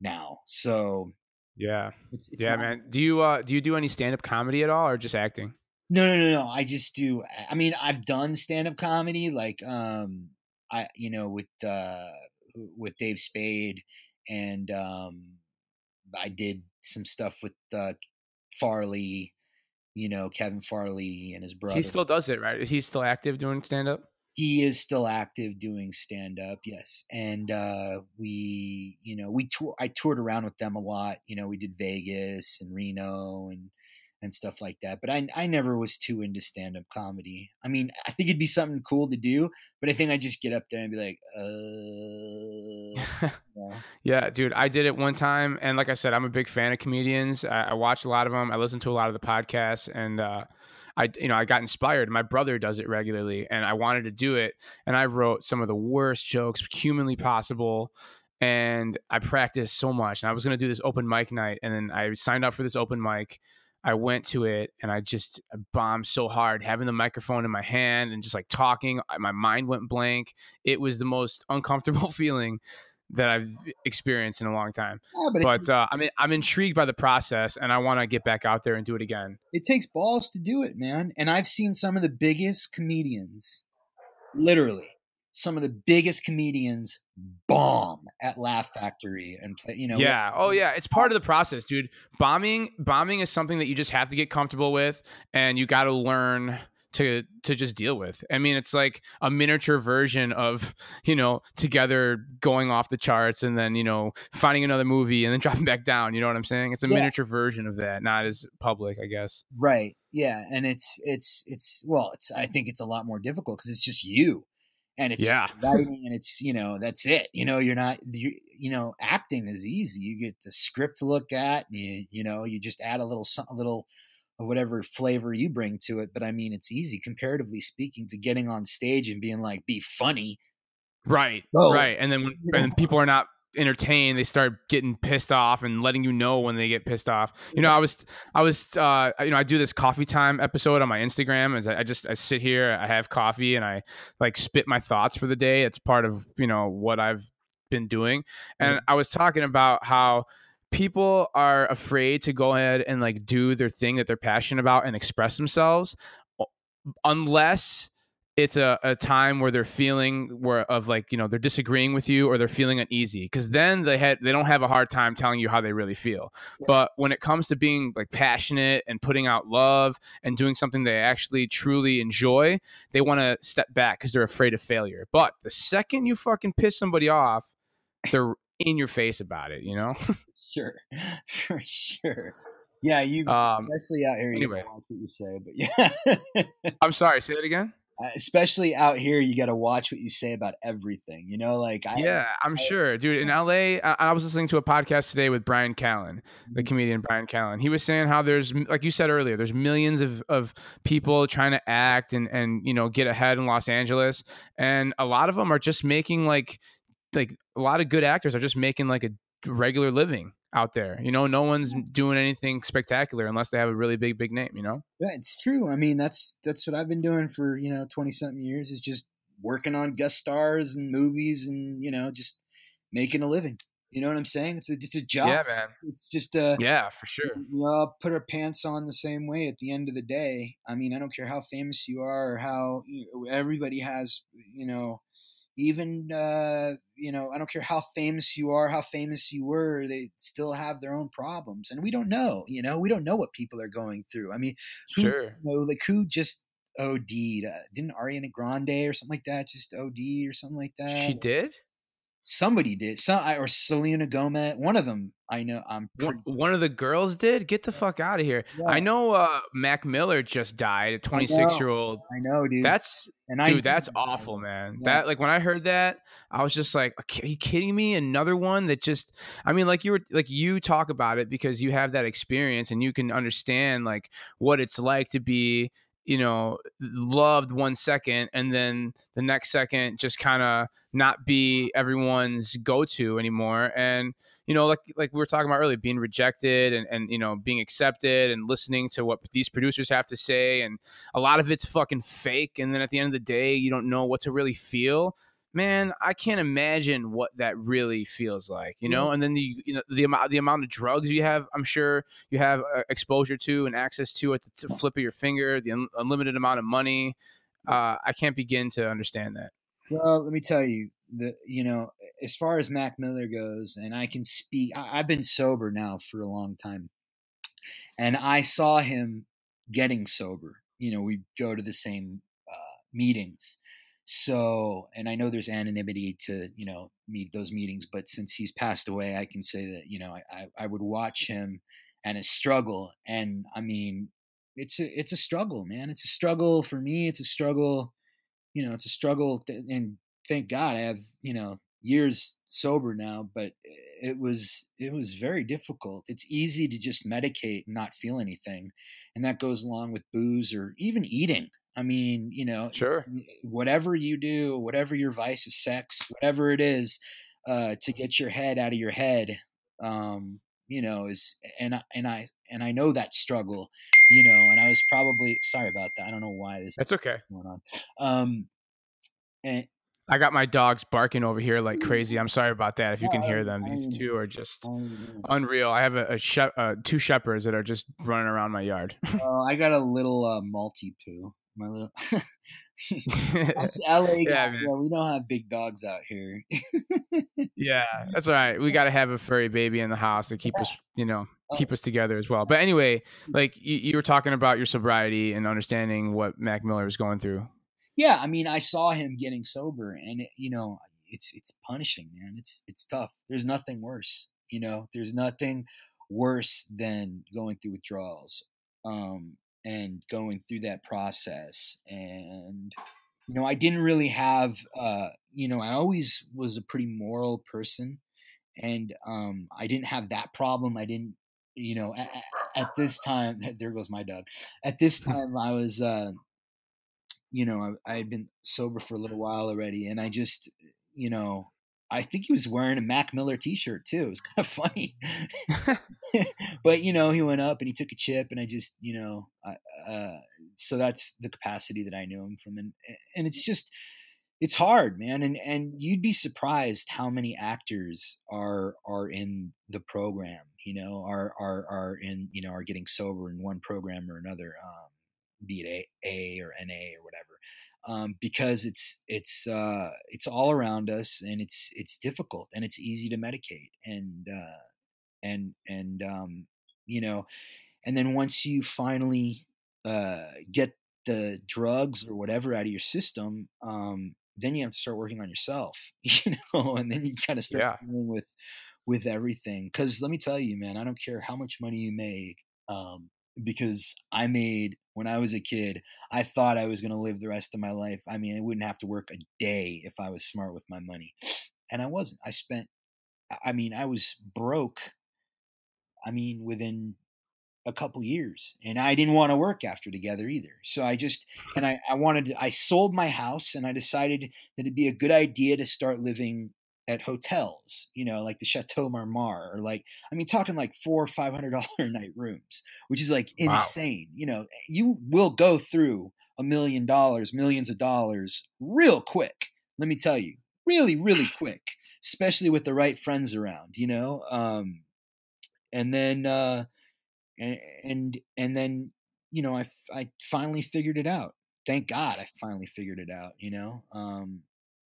now. So Yeah. it's, it's yeah, not- man. Do you uh do you do any stand up comedy at all or just acting? No, no, no, no. I just do. I mean, I've done stand up comedy, like, um, I, you know, with, uh, with Dave Spade and, um, I did some stuff with, uh, Farley, you know, Kevin Farley and his brother. He still does it, right? Is he still active doing stand up? he is still active doing stand up yes and uh we you know we tour i toured around with them a lot you know we did vegas and reno and and stuff like that but i i never was too into stand up comedy i mean i think it'd be something cool to do but i think i just get up there and be like <laughs> uh yeah. Yeah, dude, I did it one time, and like I said, I'm a big fan of comedians. I, I watch a lot of them. I listen to a lot of the podcasts, and uh, I, you know, I got inspired. My brother does it regularly, and I wanted to do it. And I wrote some of the worst jokes humanly possible, and I practiced so much. And I was gonna do this open mic night, and then I signed up for this open mic. I went to it, and I just bombed so hard, having the microphone in my hand and just like talking. My mind went blank. It was the most uncomfortable <laughs> feeling that I've experienced in a long time. Yeah, but, But uh, I mean, I'm intrigued by the process, and I want to get back out there and do it again. it takes balls to do it man and i've seen some of the biggest comedians literally some of the biggest comedians bomb at laugh factory and play you know yeah. Oh, yeah. It's part of the process, dude. Bombing, bombing is something that you just have to get comfortable with, and you got to learn to to just deal with. I mean, it's like a miniature version of you know 2gether going off the charts, and then you know finding another movie and then <laughs> dropping back down. You know what I'm saying? It's a Yeah. miniature version of that, not as public, I guess. right yeah and it's it's it's well it's i think it's a lot more difficult because it's just you and it's Yeah. writing and it's you know that's it you know you're not you, you know acting is easy you get the script to look at and you you know you just add a little a little of whatever flavor you bring to it but i mean it's easy comparatively speaking to getting on stage and being like be funny Right. Oh, right. And then when you and know. people are not entertained they start getting pissed off and letting you know when they get pissed off. You know i was i was uh you know i do this coffee time episode on my instagram as I, I just i sit here i have coffee and i like spit my thoughts for the day. It's part of you know what i've been doing. And i was talking about how people are afraid to go ahead and like do their thing that they're passionate about and express themselves unless it's a, a time where they're feeling where of like you know they're disagreeing with you or they're feeling uneasy because then they had they don't have a hard time telling you how they really feel. Yeah. but when it comes to being like passionate and putting out love and doing something they actually truly enjoy they want to step back because they're afraid of failure. But the second you fucking piss somebody off they're in your face about it you know? <laughs> Sure <laughs> for sure. Yeah you um, especially out here you anyway. watch what you say but yeah. <laughs> I'm sorry say that again especially out here you got to watch what you say about everything you know like I, yeah i'm I, sure dude in la I, I, was listening to a podcast today with brian callen the mm-hmm. comedian brian callen he was saying how there's like you said earlier there's millions of, of people trying to act and and you know get ahead in los angeles and a lot of them are just making like like a lot of good actors are just making like a regular living out there. You know, no one's doing anything spectacular unless they have a really big, big name. You know. Yeah, it's true. I mean, that's that's what I've been doing for you know twenty something years. Is just working on guest stars and movies, and you know, just making a living. You know what I'm saying? It's a it's a job. Yeah, man. It's just uh yeah, for sure. We all put our pants on the same way at the end of the day. I mean, I don't care how famous you are or how everybody has you know even uh, you know i don't care how famous you are how famous you were they still have their own problems and we don't know you know we don't know what people are going through i mean who, sure. you know, like who just OD'd? Uh, didn't Ariana Grande or something like that just OD or something like that? She did somebody did some or Selena Gomez one of them I know I'm pretty- one of the girls did? Get the fuck out of here yeah. I know uh Mac Miller just died a 26 year old I know dude. That's and dude I, that's awful man. Yeah. that like when I heard that I was just like are you kidding me? Another one that just I mean like you were like you talk about it because you have that experience and you can understand like what it's like to be you know loved one second and then the next second just kind of not be everyone's go-to anymore. And you know like like we were talking about earlier being rejected and and you know being accepted and listening to what these producers have to say and a lot of it's fucking fake and then at the end of the day you don't know what to really feel man, I can't imagine what that really feels like, you know. And then the you know the amount the amount of drugs you have, I'm sure you have uh, exposure to and access to at the flip of your finger, the un- unlimited amount of money. Uh, I can't begin to understand that. Well, let me tell you, the you know, as far as Mac Miller goes, and I can speak. I, I've been sober now for a long time, and I saw him getting sober. You know, we go to the same uh, meetings so, and I know there's anonymity to, you know, meet those meetings, but since he's passed away, I can say that, you know, I, I would watch him and his struggle. And I mean, it's a, it's a struggle, man. It's a struggle for me. It's a struggle, you know, it's a struggle. Th- and thank God I have, you know, years sober now, but it was, it was very difficult. It's easy to just medicate and not feel anything. And that goes along with booze or even eating. I mean, you know, sure. Whatever you do, whatever your vice is, sex, whatever it is, uh, to get your head out of your head, um, you know, is and and I and I know that struggle, you know, and I was probably sorry about that. I don't know why this. That's okay. Going on. Um, and I got my dogs barking over here like crazy. I'm sorry about that. If you can hear them, these two are just unreal. I have a, a she- uh, two shepherds that are just running around my yard. uh, I got a little uh, Maltipoo my little <laughs> that's <laughs> LA guy. Yeah, yeah, we don't have big dogs out here. <laughs> yeah, that's all right. We got to have a furry baby in the house to keep us, you know, oh. keep us together as well. But anyway, like you, you were talking about your sobriety and understanding what Mac Miller was going through. Yeah, I mean, I saw him getting sober, and it, you know, it's it's punishing, man. It's it's tough. There's nothing worse. You know, there's nothing worse than going through withdrawals. Um, and going through that process and you know i didn't really have uh you know i always was a pretty moral person and um i didn't have that problem i didn't you know at, at this time <laughs> there goes my dog at this <laughs> time i was uh you know I, I had been sober for a little while already and i just you know I think he was wearing a Mac Miller T-shirt too. It was kind of <laughs> funny, <laughs> but you know, he went up and he took a chip, and I just, you know, uh, so that's the capacity that I knew him from, and and it's just, it's hard, man, and and you'd be surprised how many actors are are in the program, you know, are are are in, you know, are getting sober in one program or another, um, be it A, A or NA or whatever um, because it's it's uh, it's all around us and it's it's difficult and it's easy to medicate and uh, and and um, you know and then once you finally uh, get the drugs or whatever out of your system um, then you have to start working on yourself <laughs> you know and then you kind of start yeah. dealing with with everything because let me tell you man i don't care how much money you make um, because I made when I was a kid, I thought I was going to live the rest of my life. I mean, I wouldn't have to work a day if I was smart with my money. And I wasn't. I spent I mean, I was broke I mean, within a couple years and i didn't want to work after 2gether either so i just and i i wanted to, i sold my house and i decided that it'd be a good idea to start living at hotels, you know, like the Chateau Marmont, or like I mean, talking like four or five hundred dollar a <laughs> night rooms, which is like insane. Wow. You know, you will go through a million dollars, millions of dollars, real quick. Let me tell you, really, really <laughs> quick, especially with the right friends around. You know, um, and then uh, and and and then you know, I I finally figured it out. Thank God, I finally figured it out. You know, um,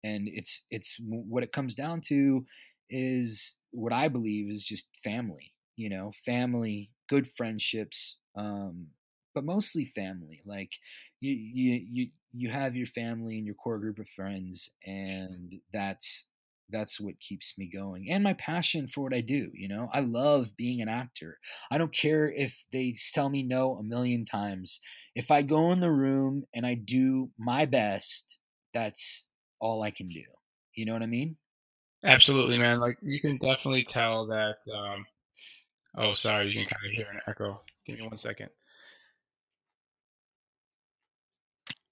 and it's it's what it comes down to is what I believe is just family. You know, family, good friendships, um, but mostly family. Like you you you you have your family and your core group of friends, and that's that's what keeps me going and my passion for what I do. You know, I love being an actor. I don't care if they tell me no a million times. If I go in the room and I do my best, that's all I can do. You know what I mean? Absolutely, man. Like you can definitely tell that. Um, oh, sorry, you can kind of hear an echo. Give me one second.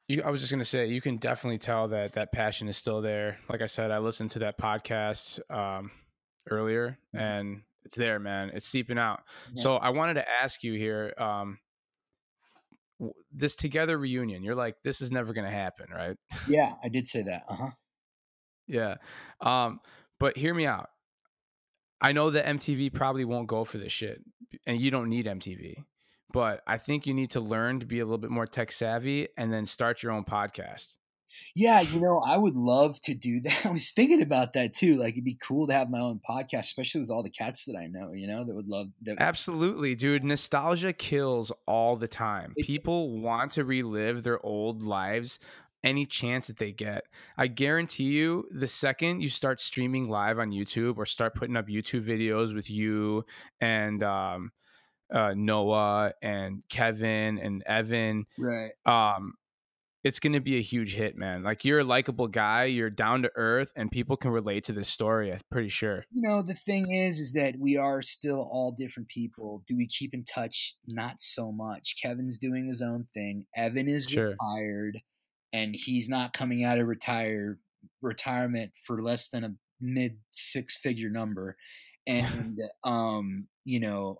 You, I was just gonna say, you can definitely tell that that passion is still there. Like I said, I listened to that podcast um, earlier, mm-hmm. and it's there, man. It's seeping out. Yeah. So I wanted to ask you here, um, this 2gether reunion. You're like, this is never gonna happen, right? Yeah, I did say that. Uh huh. yeah, um, but hear me out. I know that MTV probably won't go for this shit, and you don't need MTV but I think you need to learn to be a little bit more tech savvy and then start your own podcast. Yeah, you know, I would love to do that. <laughs> I was thinking about that too. Like, it'd be cool to have my own podcast, especially with all the cats that I know. You know, that would love. That Absolutely, dude. Nostalgia kills all the time. People want to relive their old lives any chance that they get. I guarantee you, the second you start streaming live on YouTube or start putting up YouTube videos with you and um, uh, Noah and Kevin and Evan. Right. Um, it's going to be a huge hit, man. Like you're a likable guy, you're down to earth, and people can relate to this story. I'm pretty sure. You know, the thing is, is that we are still all different people. Do we keep in touch? Not so much. Kevin's doing his own thing. Evan is sure. retired, and he's not coming out of retire retirement for less than a mid six figure number. <laughs> And um, you know,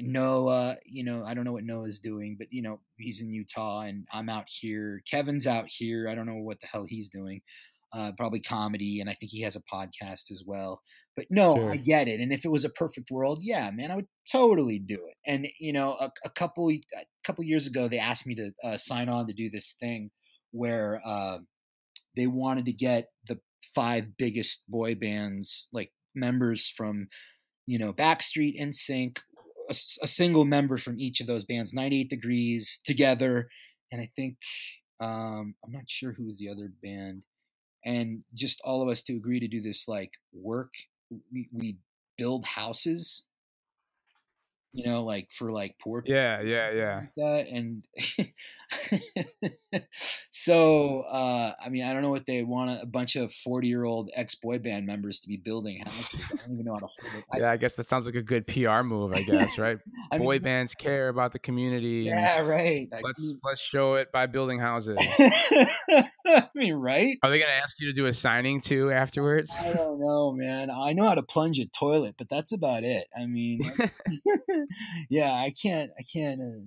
Noah, you know, I don't know what Noah's doing, but you know, he's in Utah and I'm out here. Kevin's out here. I don't know what the hell he's doing. Uh, probably comedy, and I think he has a podcast as well. But no, sure. I get it. And if it was a perfect world, yeah, man, I would totally do it. And you know, a, a couple a couple years ago, they asked me to uh, sign on to do this thing where uh, they wanted to get the five biggest boy bands, like members from you know Backstreet, NSYNC, a, a, single member from each of those bands, 98 Degrees, 2gether, and I think um, I'm not sure who was the other band, and just all of us to agree to do this like work. We, we build houses, you know, like for like poor people. Yeah, yeah, yeah. Like that. And <laughs> <laughs> so uh, I mean, I don't know what they want a bunch of forty-year-old ex-boy band members to be building houses. I don't even know how to hold it. yeah, I guess that sounds like a good PR move. I guess right. <laughs> I Boy mean, bands care about the community. yeah, right. Let's mean- let's show it by building houses. <laughs> I mean, right? Are they gonna ask you to do a signing too afterwards? I don't know, man. I know how to plunge a toilet, but that's about it. I mean, yeah, I can't. I can't. Uh,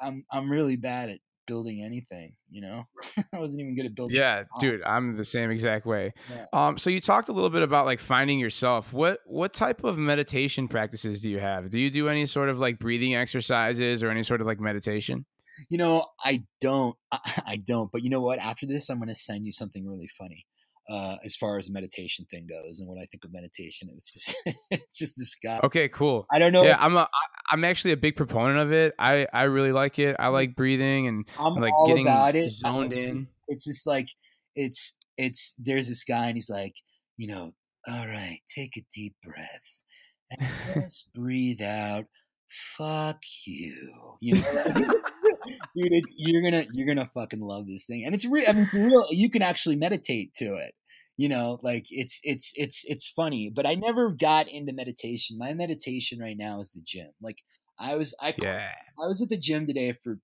I'm. I'm really bad at building anything. You know, <laughs> I wasn't even good at building. Yeah, dude, I'm the same exact way. Yeah. Um, so you talked a little bit about like finding yourself. What what type of meditation practices do you have? Do you do any sort of like breathing exercises or any sort of like meditation? You know, I don't. <laughs> I, I don't. But you know what? After this, I'm going to send you something really funny. Uh, as far as meditation thing goes, and what I think of meditation, it's just <laughs> it's just this guy. Okay, cool. I don't know. Yeah, I'm a I'm actually a big proponent of it. I I really like it. I like breathing and I'm like all getting about it. Zoned don't- in. It's just like it's it's. There's this guy, and he's like, you know, all right, take a deep breath and <laughs> just breathe out. Fuck you. You know, <laughs> dude, it's you're gonna you're gonna fucking love this thing, and it's real. I mean, it's real. You can actually meditate to it. You know, like it's it's it's it's funny. But I never got into meditation. My meditation right now is the gym. Like I was I Yeah. I was at the gym today for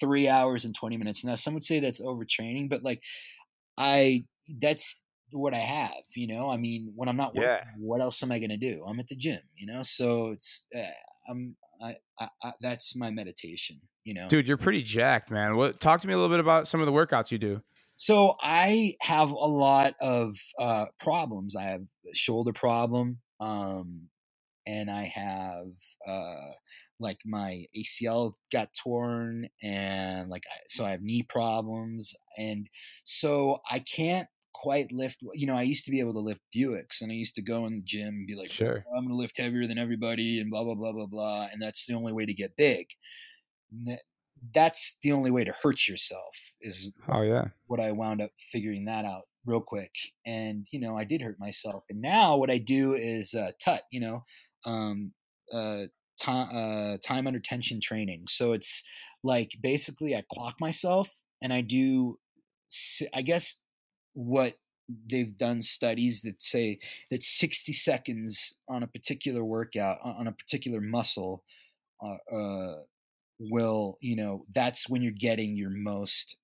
three hours and 20 minutes. Now, some would say that's overtraining, but like, I, that's what I have, you know? I mean, when I'm not working, Yeah. what else am I going to do? I'm at the gym, you know? So it's, uh, I'm, I, I, I, that's my meditation, you know? Dude, you're pretty jacked, man. What talk to me a little bit about some of the workouts you do. So I have a lot of uh, problems. I have a shoulder problem, um, and I have uh, like my ACL got torn, and like so I have knee problems, and so I can't quite lift. You know, I used to be able to lift Buicks, and I used to go in the gym and be like, Sure. I'm going to lift heavier than everybody, and blah blah blah blah blah, and that's the only way to get big. That's the only way to hurt yourself is Oh yeah. what I wound up figuring that out real quick. And, you know, I did hurt myself. And now what I do is uh, tut, you know, um, uh, time, uh, time under tension training. So it's like basically I clock myself and I do, I guess what they've done studies that say that 60 seconds on a particular workout, on on a particular muscle, uh, uh, will you know that's when you're getting your most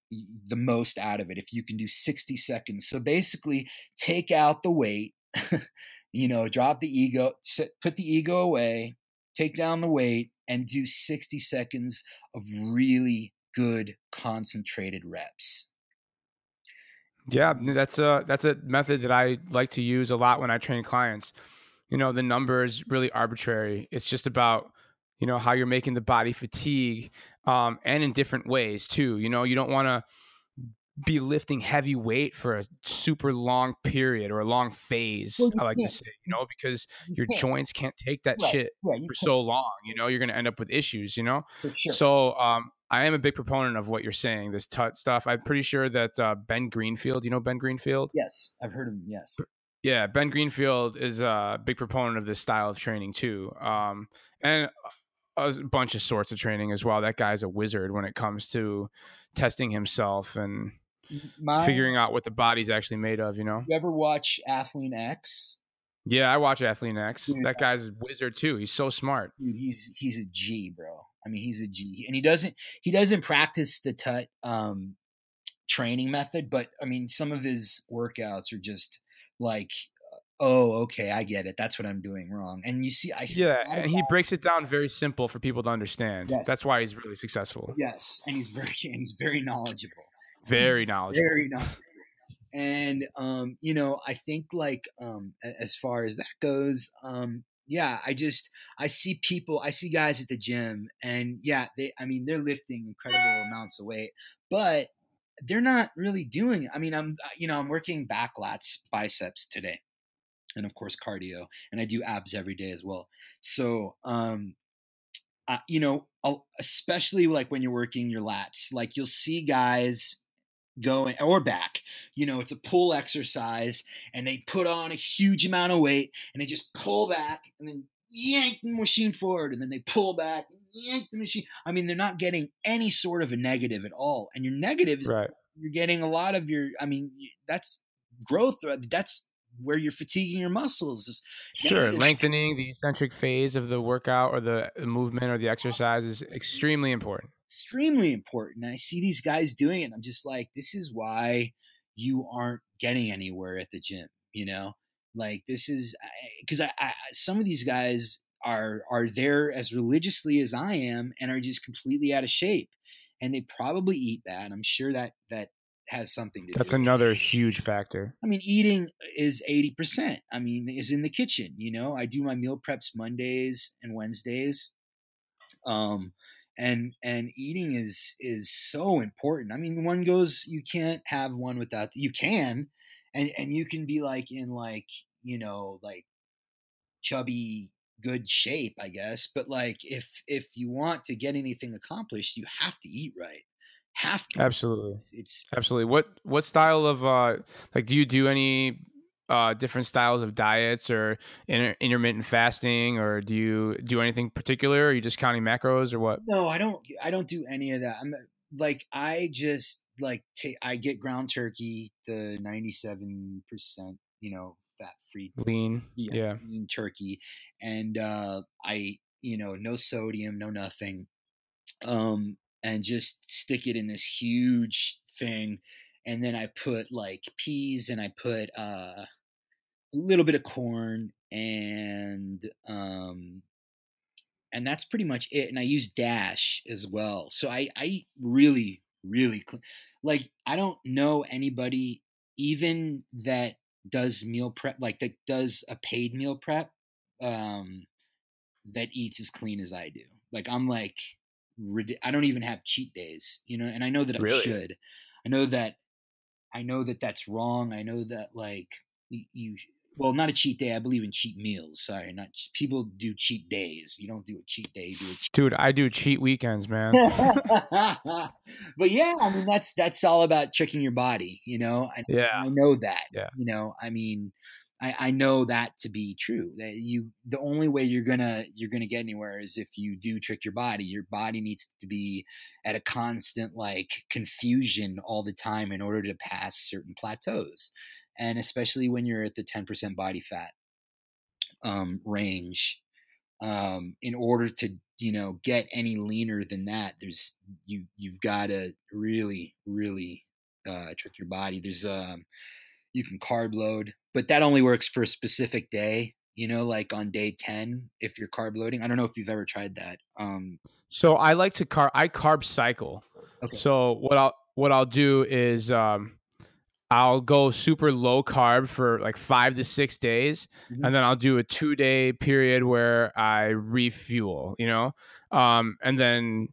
the most out of it if you can do 60 seconds so basically take out the weight <laughs> you know drop the ego sit, put the ego away take down the weight and do 60 seconds of really good concentrated reps Yeah, that's a that's a method that I like to use a lot when I train clients. You know, the number is really arbitrary. It's just about you know how you're making the body fatigue, um, and in different ways too. You know, you don't want to be lifting heavy weight for a super long period or a long phase. Well, I like to can't. say, you know, because You your can't. joints can't take that Right. shit yeah for can so long. You know, you're going to end up with issues. You know. sure So um, I am a big proponent of what you're saying, this tut stuff. I'm pretty sure that uh, Ben Greenfield, you know Ben Greenfield? yes i've heard of him yes Yeah, Ben Greenfield is a big proponent of this style of training too. Um, and a bunch of sorts of training as well. That guy's a wizard when it comes to testing himself and My, figuring out what the body's actually made of, you know? you ever watch Athlean-X Yeah, I watch Athlean-X. Dude, That guy's a wizard too. He's so smart. dude he's he's a g bro i mean he's a g and he doesn't he doesn't practice the tut um training method but i mean some of his workouts are just like oh okay i get it that's what i'm doing wrong and you see i see Yeah, and he breaks it down very simple for people to understand. Yes. That's why he's really successful. yes and he's very <laughs> and he's very knowledgeable Very knowledgeable. very knowledgeable and um you know i think like um as far as that goes um yeah i just i see people i see guys at the gym and yeah they i mean they're lifting incredible amounts of weight but they're not really doing it i mean i'm uh, you know i'm working back lats biceps today and of course cardio and i do abs every day as well so um uh, you know I'll- especially like when you're working your lats like you'll see guys going or back you know it's a pull exercise and they put on a huge amount of weight and they just pull back and then yank the machine forward, and then they pull back, yank the machine. I mean, they're not getting any sort of a negative at all, and your negative is Right. you're getting a lot of your. I mean, that's growth. uh, That's where you're fatiguing your muscles. Sure. Lengthening the eccentric phase of the workout or the movement or the exercise is extremely important. extremely important. And I see these guys doing it. And I'm just like, this is why you aren't getting anywhere at the gym. You know, like this is because I, I, some of these guys are are there as religiously as I am and are just completely out of shape. And they probably eat bad. I'm sure that that has something to That's do. another huge factor. I mean, eating is 80%. I mean, is in the kitchen, you know. I do my meal preps Mondays and Wednesdays. Um and and eating is is so important. I mean, one goes you can't have one without you can and and you can be like in like, you know, like chubby good shape, I guess, but like if if you want to get anything accomplished, you have to eat right. Have to. Absolutely. It's Absolutely. What what style of uh like do you do any uh different styles of diets or inter- intermittent fasting or do you do anything particular? Or are you just counting macros or what? No, I don't. I don't do any of that. I'm like I just like take. I get ground turkey, the ninety-seven percent, you know, fat-free Lean. yeah, Yeah. lean turkey, and uh, I, you know, no sodium, no nothing, um, and just stick it in this huge thing, and then I put like peas, and I put uh, a little bit of corn, and um, and that's pretty much it. And I use Dash as well, so I I really really clean. Like I don't know anybody even that does meal prep like that does a paid meal prep um that eats as clean as I do. Like I'm like I don't even have cheat days, you know, and I know that I Really? should. I know that I know that that's wrong. I know that like you, you well, not a cheat day. I believe in cheat meals. Sorry, not people do cheat days. You don't do a cheat day. You do a cheat Dude, I do cheat weekends, man. <laughs> but yeah, I mean that's that's all about tricking your body, you know. And yeah. I know that. Yeah. You know, I mean, I, I know that to be true. That you the only way you're gonna you're gonna get anywhere is if you do trick your body. Your body needs to be at a constant like confusion all the time in order to pass certain plateaus. And especially when you're at the 10% body fat um, range, um, in order to you know get any leaner than that, there's you you've got to really really uh, trick your body. There's um, you can carb load, but that only works for a specific day. You know, like on day ten, if you're carb loading. I don't know if you've ever tried that. Um, So I like to carb I carb cycle. Okay. So what I'll what I'll do is um I'll go super low carb for like five to six days, Mhm. and then I'll do a two day period where I refuel, you know, um, and then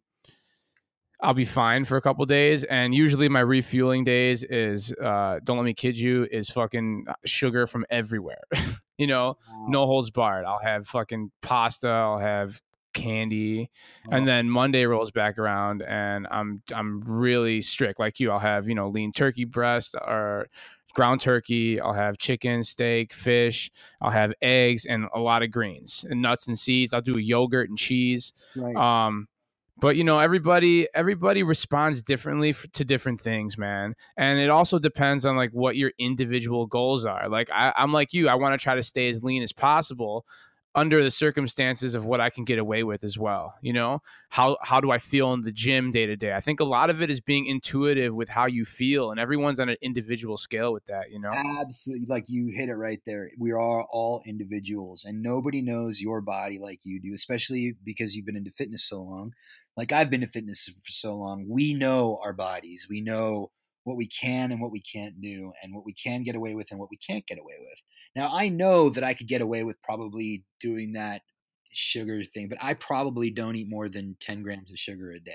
I'll be fine for a couple days. And usually my refueling days is uh, don't let me kid you is fucking sugar from everywhere, <laughs> you know, no holds barred. I'll have fucking pasta. I'll have candy, and then Monday rolls back around, and I'm I'm really strict like you. I'll have you know lean turkey breast or ground turkey. I'll have chicken, steak, fish. I'll have eggs and a lot of greens and nuts and seeds. I'll do yogurt and cheese. right. Um, but you know, everybody everybody responds differently f- to different things, man. And it also depends on like what your individual goals are. Like I, I'm like you, I want to try to stay as lean as possible under the circumstances of what I can get away with as well. You know, how how do I feel in the gym day to day? I think a lot of it is being intuitive with how you feel, and everyone's on an individual scale with that. You know, Absolutely. Like you hit it right there. We are all individuals and nobody knows your body like you do, especially because you've been into fitness so long. Like I've been in fitness for so long. We know our bodies. We know what we can and what we can't do and what we can get away with and what we can't get away with. Now, I know that I could get away with probably doing that sugar thing, but I probably don't eat more than 10 grams of sugar a day.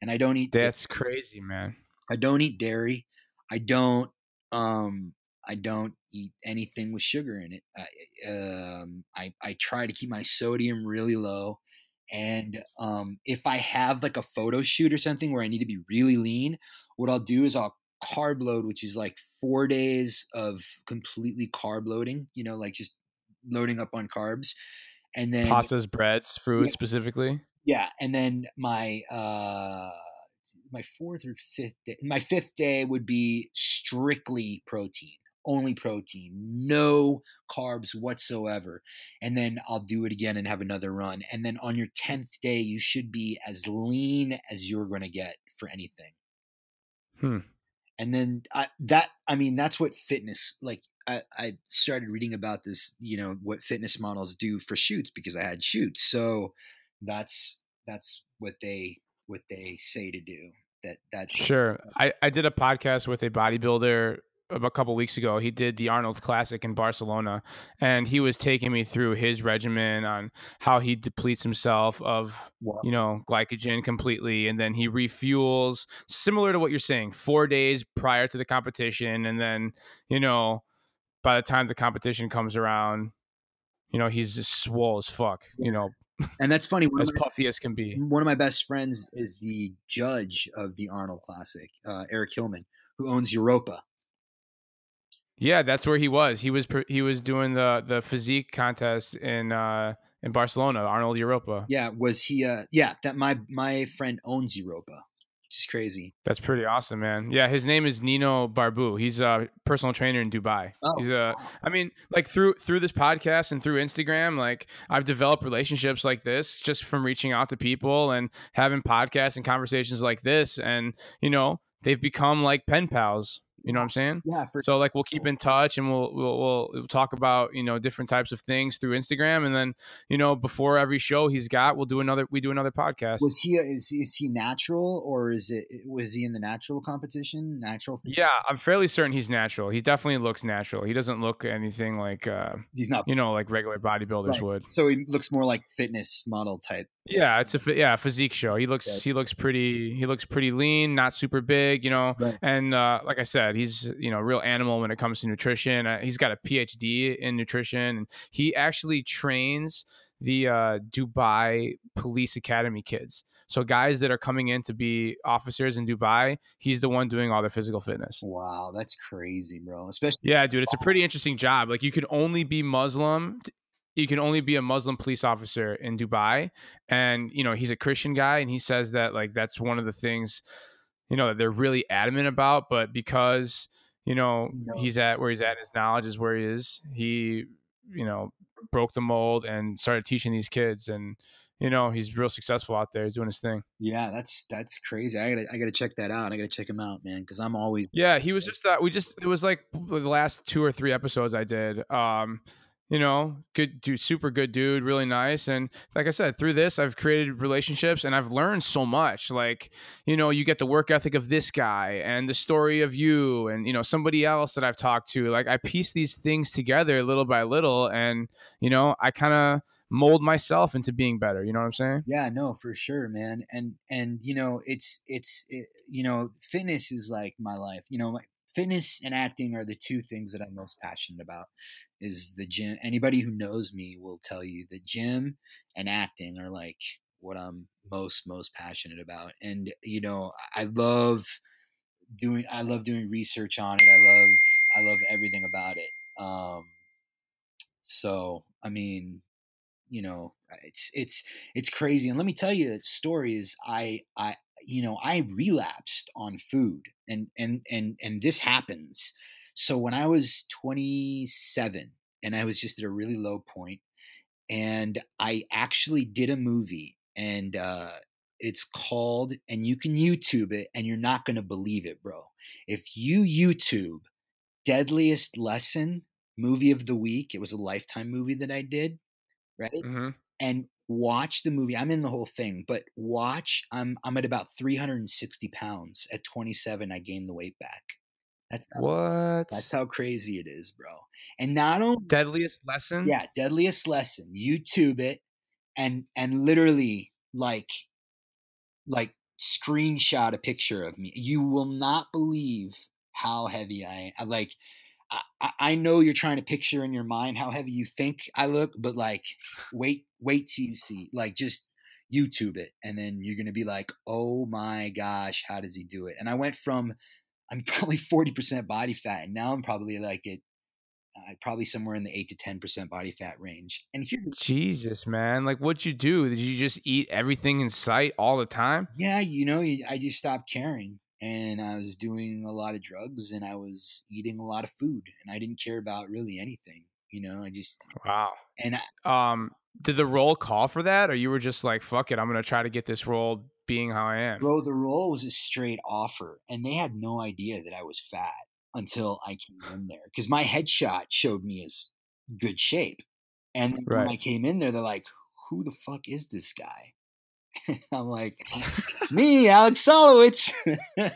And I don't eat that's crazy, man. I don't eat dairy. I don't um I don't eat anything with sugar in it. I um I I try to keep my sodium really low and um if I have like a photo shoot or something where I need to be really lean, what I'll do is I'll carb load which is like 4 days of completely carb loading, you know, like just loading up on carbs and then Pastas, breads, fruit Yeah. specifically. yeah, and then my uh my fourth or fifth day, my fifth day would be strictly protein, only protein, no carbs whatsoever. And then I'll do it again and have another run. And then on your 10th day, you should be as lean as you're going to get for anything. Hmm. And then I, that, I mean, that's what fitness, like I, I started reading about this, you know, what fitness models do for shoots because I had shoots. So that's, that's what they, what they say to do that, that Sure. I, I did a podcast with a bodybuilder a couple weeks ago. He did the Arnold Classic in Barcelona, and he was taking me through his regimen on how he depletes himself of Wow. you know glycogen completely, and then he refuels, similar to what you're saying, four days prior to the competition, and then you know by the time the competition comes around, you know he's just swole as fuck, you know, and that's funny. As my, puffy as can be. one of my best friends is the judge of the Arnold Classic, uh, Eric Hillman, who owns Europa. Yeah, that's where he was. He was he was doing the the physique contest in uh in Barcelona, Arnold Europa. Yeah, was he? Uh, yeah, that my my friend owns Europa, which is crazy. That's pretty awesome, man. Yeah, his name is Nino Barbu. He's a personal trainer in Dubai. Oh, He's a I mean, like through through this podcast and through Instagram, like I've developed relationships like this just from reaching out to people and having podcasts and conversations like this and, you know, they've become like pen pals. You know what I'm saying? yeah, for so like we'll keep in touch and we'll, we'll we'll talk about you know different types of things through Instagram and then you know before every show he's got we'll do another we do another podcast. was he? Is is he natural or is it? Was he in the natural competition? Natural? yeah, I'm fairly certain he's natural. He definitely looks natural. He doesn't look anything like uh he's not. you know like regular bodybuilders Right. would. So he looks more like fitness model type. Yeah, it's a yeah physique show. He looks Okay. he looks pretty he looks pretty lean, not super big, you know. Right. And uh, like I said, he's you know a real animal when it comes to nutrition. Uh, he's got a PhD in nutrition, and he actually trains the uh, Dubai Police Academy kids. So guys that are coming in to be officers in Dubai, he's the one doing all their physical fitness. Wow, that's crazy, bro. Especially Yeah, dude, it's a pretty interesting job. Like you can only be Muslim. You can only be a Muslim police officer in Dubai, and you know he's a Christian guy, and he says that like that's one of the things, you know, that they're really adamant about. But because you know No. he's at where he's at, his knowledge is where he is. He, you know, broke the mold and started teaching these kids, and you know he's real successful out there. He's doing his thing. yeah, that's that's crazy. I gotta I gotta check that out. I gotta check him out, man, because I'm always Yeah, he was just that. We just it was like the last two or three episodes I did. Um, you know, good dude, super good dude, really nice. And like I said, through this, I've created relationships and I've learned so much. Like, you know, you get the work ethic of this guy and the story of you and, you know, somebody else that I've talked to. Like, I piece these things together little by little and, you know, I kind of mold myself into being better. You know what I'm saying? Yeah, no, for sure, man. And and you know, it's it's it, you know, fitness is like my life. You know, my, fitness and acting are the two things that I'm most passionate about. Is the gym? Anybody who knows me will tell you the gym and acting are like what I'm most most passionate about. And you know, I love doing I love doing research on it. I love I love everything about it. Um so, I mean, you know, it's it's it's crazy. And let me tell you, the story is I I you know I relapsed on food, and and and and this happens. So when I was 27, and I was just at a really low point, and I actually did a movie, and uh, it's called, and you can YouTube it, and you're not gonna believe it, bro. If you YouTube Deadliest Lesson movie of the week, it was a Lifetime movie that I did, right? Mm-hmm. and watch the movie. I'm in the whole thing, but watch. I'm I'm at about 360 pounds. At 27, I gained the weight back. That's how, What? that's how crazy it is, bro. And not only Deadliest lesson? yeah, deadliest lesson. YouTube it and and literally like like screenshot a picture of me. You will not believe how heavy I am. Like I, I- I know you're trying to picture in your mind how heavy you think I look, but like wait wait till you see like just YouTube it and then you're gonna be like, oh my gosh, how does he do it? And I went from I'm probably 40% body fat and now I'm probably like at uh, probably somewhere in the eight to ten percent body fat range. And here's Jesus, man, like what'd you do? Did you just eat everything in sight all the time? yeah, you know, I just stopped caring, and I was doing a lot of drugs, and I was eating a lot of food, and I didn't care about really anything. You know, I just Wow. and I, Um, did the role call for that, or you were just like, "Fuck it, I'm gonna try to get this role being how I am"? bro, the role was a straight offer, and they had no idea that I was fat until I came in there because my headshot showed me as good shape, and then when I came in there, they're like, "Who the fuck is this guy?" <laughs> I'm like, "It's me, Alex Solowitz." <laughs>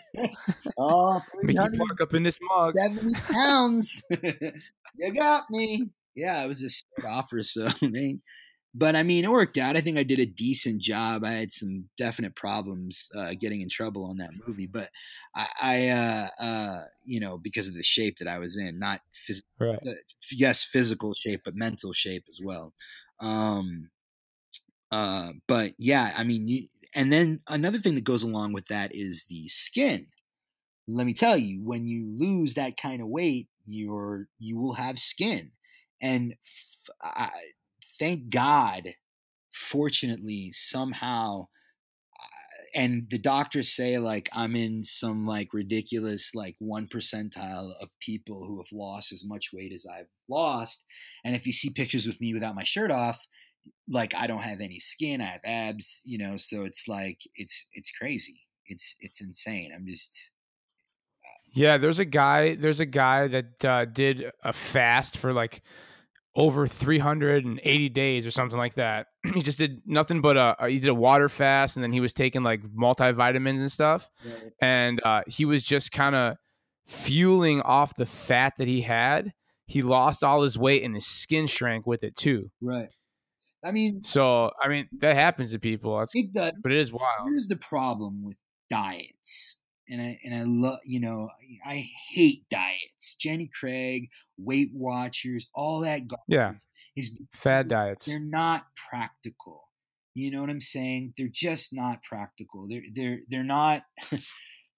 oh, <laughs> Mickey 370 Parke up in this mug. pounds. you got me. Yeah, it was a straight offer, so they. But I mean, it worked out. I think I did a decent job. I had some definite problems uh, getting in trouble on that movie, but I, I uh, uh, you know, because of the shape that I was in, not phys- Right. uh, yes, physical shape, but mental shape as well. Um, uh, but yeah, I mean, you, and then another thing that goes along with that is the skin. Let me tell you, when you lose that kind of weight, you're you will have skin, and f- I, thank God, fortunately, somehow and the doctors say like I'm in some like ridiculous like one percentile of people who have lost as much weight as I've lost. And if you see pictures with me without my shirt off, like I don't have any skin, I have abs, you know, so it's like it's it's crazy. It's it's insane. I'm just Yeah, there's a guy. There's a guy that uh, did a fast for like over 380 days or something like that. <clears throat> he just did nothing but a. He did a water fast, and then he was taking like multivitamins and stuff. and uh, he was just kind of fueling off the fat that he had. He lost all his weight, and his skin shrank with it too. right. I mean, So, I mean, that happens to people. That's, it does. but it is wild. Here's the problem with diets. And I and I love you know I hate diets. Jenny Craig, Weight Watchers, all that garbage Yeah, is fad diets. they're not practical. You know what I'm saying? They're just not practical. They're they're they're not. <laughs>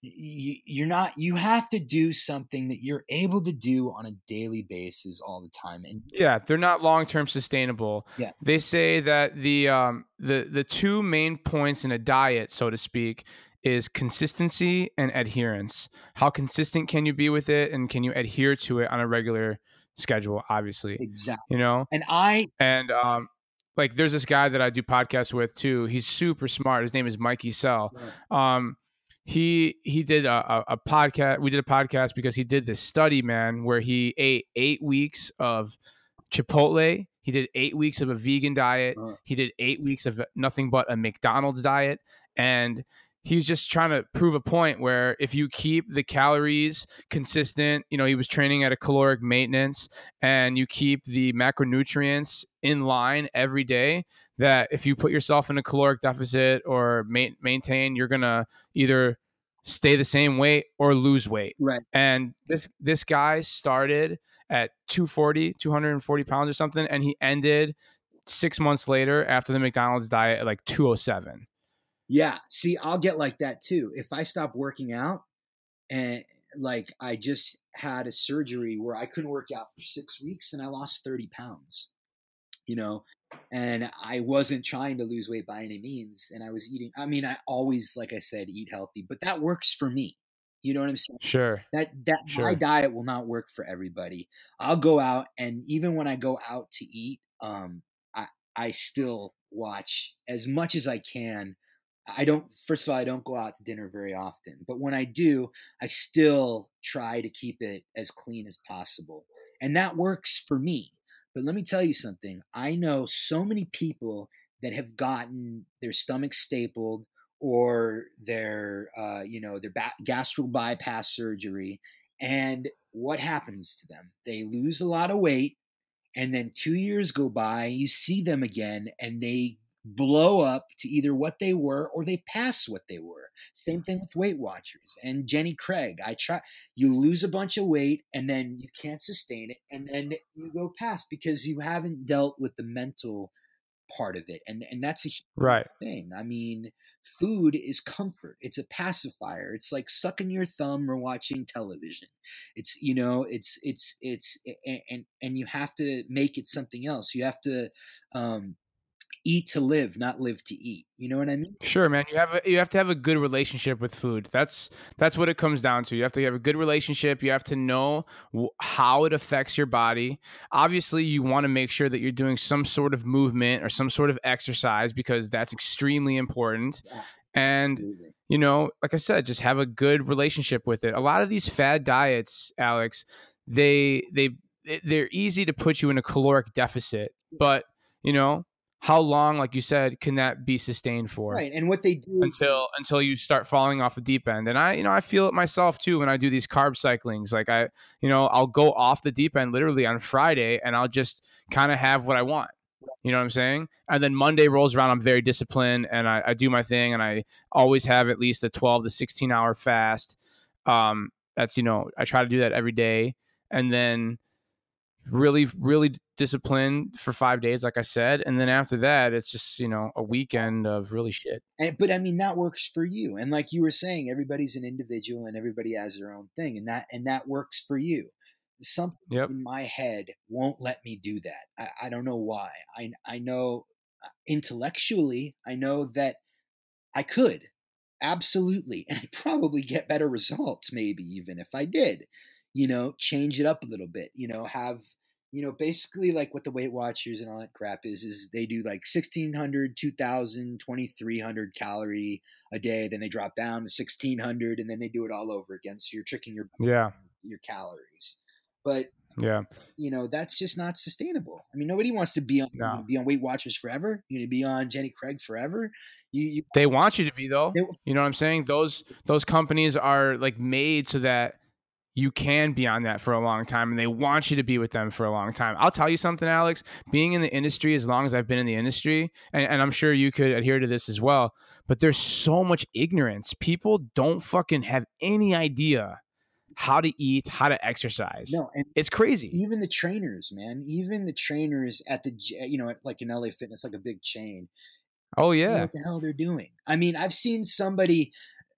you, you're not. You have to do something that you're able to do on a daily basis all the time. And Yeah, they're not long term sustainable. Yeah. They say that the um the the two main points in a diet, so to speak, is consistency and adherence. How consistent can you be with it and can you adhere to it on a regular schedule, obviously. exactly. You know? And I And um like there's this guy that I do podcasts with too. He's super smart. His name is Mikey Sell. Um he he did a, a, a podcast. We did a podcast because he did this study, man, where he ate eight weeks of Chipotle. He did eight weeks of a vegan diet. Uh. He did eight weeks of nothing but a McDonald's diet, and he was just trying to prove a point where if you keep the calories consistent, you know, he was training at a caloric maintenance, and you keep the macronutrients in line every day, that if you put yourself in a caloric deficit or ma- maintain, you're gonna either stay the same weight or lose weight. right. And this this guy started at 240, 240 pounds or something, and he ended six months later after the McDonald's diet at like 207. Yeah. See, I'll get like that too. If I stop working out and like I just had a surgery where I couldn't work out for six weeks and I lost 30 pounds, you know, and I wasn't trying to lose weight by any means. And I was eating, I mean, I always, like I said, eat healthy, but that works for me. You know what I'm saying? Sure. That that my diet will not work for everybody. I'll go out and even when I go out to eat, um, I I still watch as much as I can. I don't first of all I don't go out to dinner very often, but when I do, I still try to keep it as clean as possible. And that works for me. But let me tell you something. I know so many people that have gotten their stomach stapled or their uh, you know their ba- gastro bypass surgery and what happens to them they lose a lot of weight and then two years go by you see them again and they blow up to either what they were or they pass what they were same thing with weight watchers and jenny craig i try you lose a bunch of weight and then you can't sustain it and then you go past because you haven't dealt with the mental part of it, and and that's a huge Right. thing. I mean, food is comfort. It's a pacifier. It's like sucking your thumb or watching television. It's you know, it's it's it's and and you have to make it something else. You have to um, eat to live, not live to eat. You know what I mean? Sure, man. You have a, you have to have a good relationship with food. That's that's what it comes down to. You have to have a good relationship. You have to know w- how it affects your body. Obviously, you want to make sure that you're doing some sort of movement or some sort of exercise because that's extremely important. Yeah. And Absolutely. you know, like I said, just have a good relationship with it. A lot of these fad diets, Alex, they they they're easy to put you in a caloric deficit, but you know, how long, like you said, can that be sustained for? Right, and what they do until until you start falling off the deep end and i you know i feel it myself too when i do these carb cyclings like i you know i'll go off the deep end literally on friday and i'll just kind of have what i want you know what i'm saying and then monday rolls around i'm very disciplined and I, I do my thing and i always have at least a 12 to 16 hour fast um that's you know i try to do that every day and then really really disciplined for five days like i said and then after that it's just you know a weekend of really shit. And but i mean that works for you and like you were saying everybody's an individual and everybody has their own thing and that and that works for you. Something Yep. in my head won't let me do that. I, I don't know why. I i know uh, intellectually i know that i could absolutely <laughs> and i'd probably get better results maybe even if i did you know change it up a little bit you know have you know basically like what the weight watchers and all that crap is is they do like 1600 2000 2300 calorie a day then they drop down to 1600 and then they do it all over again so you're tricking your yeah your calories but yeah you know that's just not sustainable i mean nobody wants to be on No. be on weight watchers forever you know be on jenny craig forever you, you They want you to be though. They- You know what I'm saying? Those those companies are like made so that you can be on that for a long time and they want you to be with them for a long time. I'll tell you something, Alex, being in the industry as long as I've been in the industry, and, and I'm sure you could adhere to this as well, but there's so much ignorance. People don't fucking have any idea how to eat, how to exercise. no and It's crazy. even the trainers man even the trainers at the you know at, like in la fitness like a big chain Oh yeah. what the hell they're doing. I mean, I've seen somebody.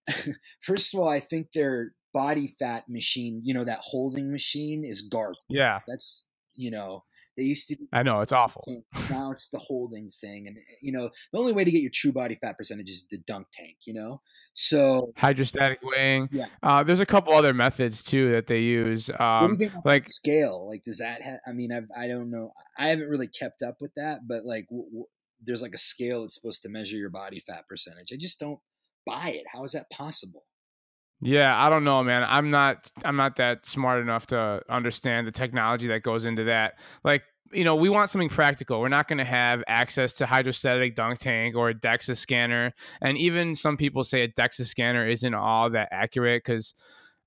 <laughs> First of all, I think their body fat machine, you know, that holding machine is garbage. Yeah. That's you know, they used to. I know it's awful. Now it's the holding thing, and you know, the only way to get your true body fat percentage is the dunk tank. You know, so Hydrostatic weighing. Yeah. Uh, there's a couple other methods too that they use. Um, you think about like- like scale? Like, does that? Ha- I mean, I've, I don't know. I haven't really kept up with that, but like, w- w- there's like a scale that's supposed to measure your body fat percentage. I just don't buy it. How is that possible? Yeah, I don't know, man. I'm not I'm not that smart enough to understand the technology that goes into that. Like, you know, we want something practical. We're not going to have access to hydrostatic dunk tank or a DEXA scanner. And even some people say a DEXA scanner isn't all that accurate because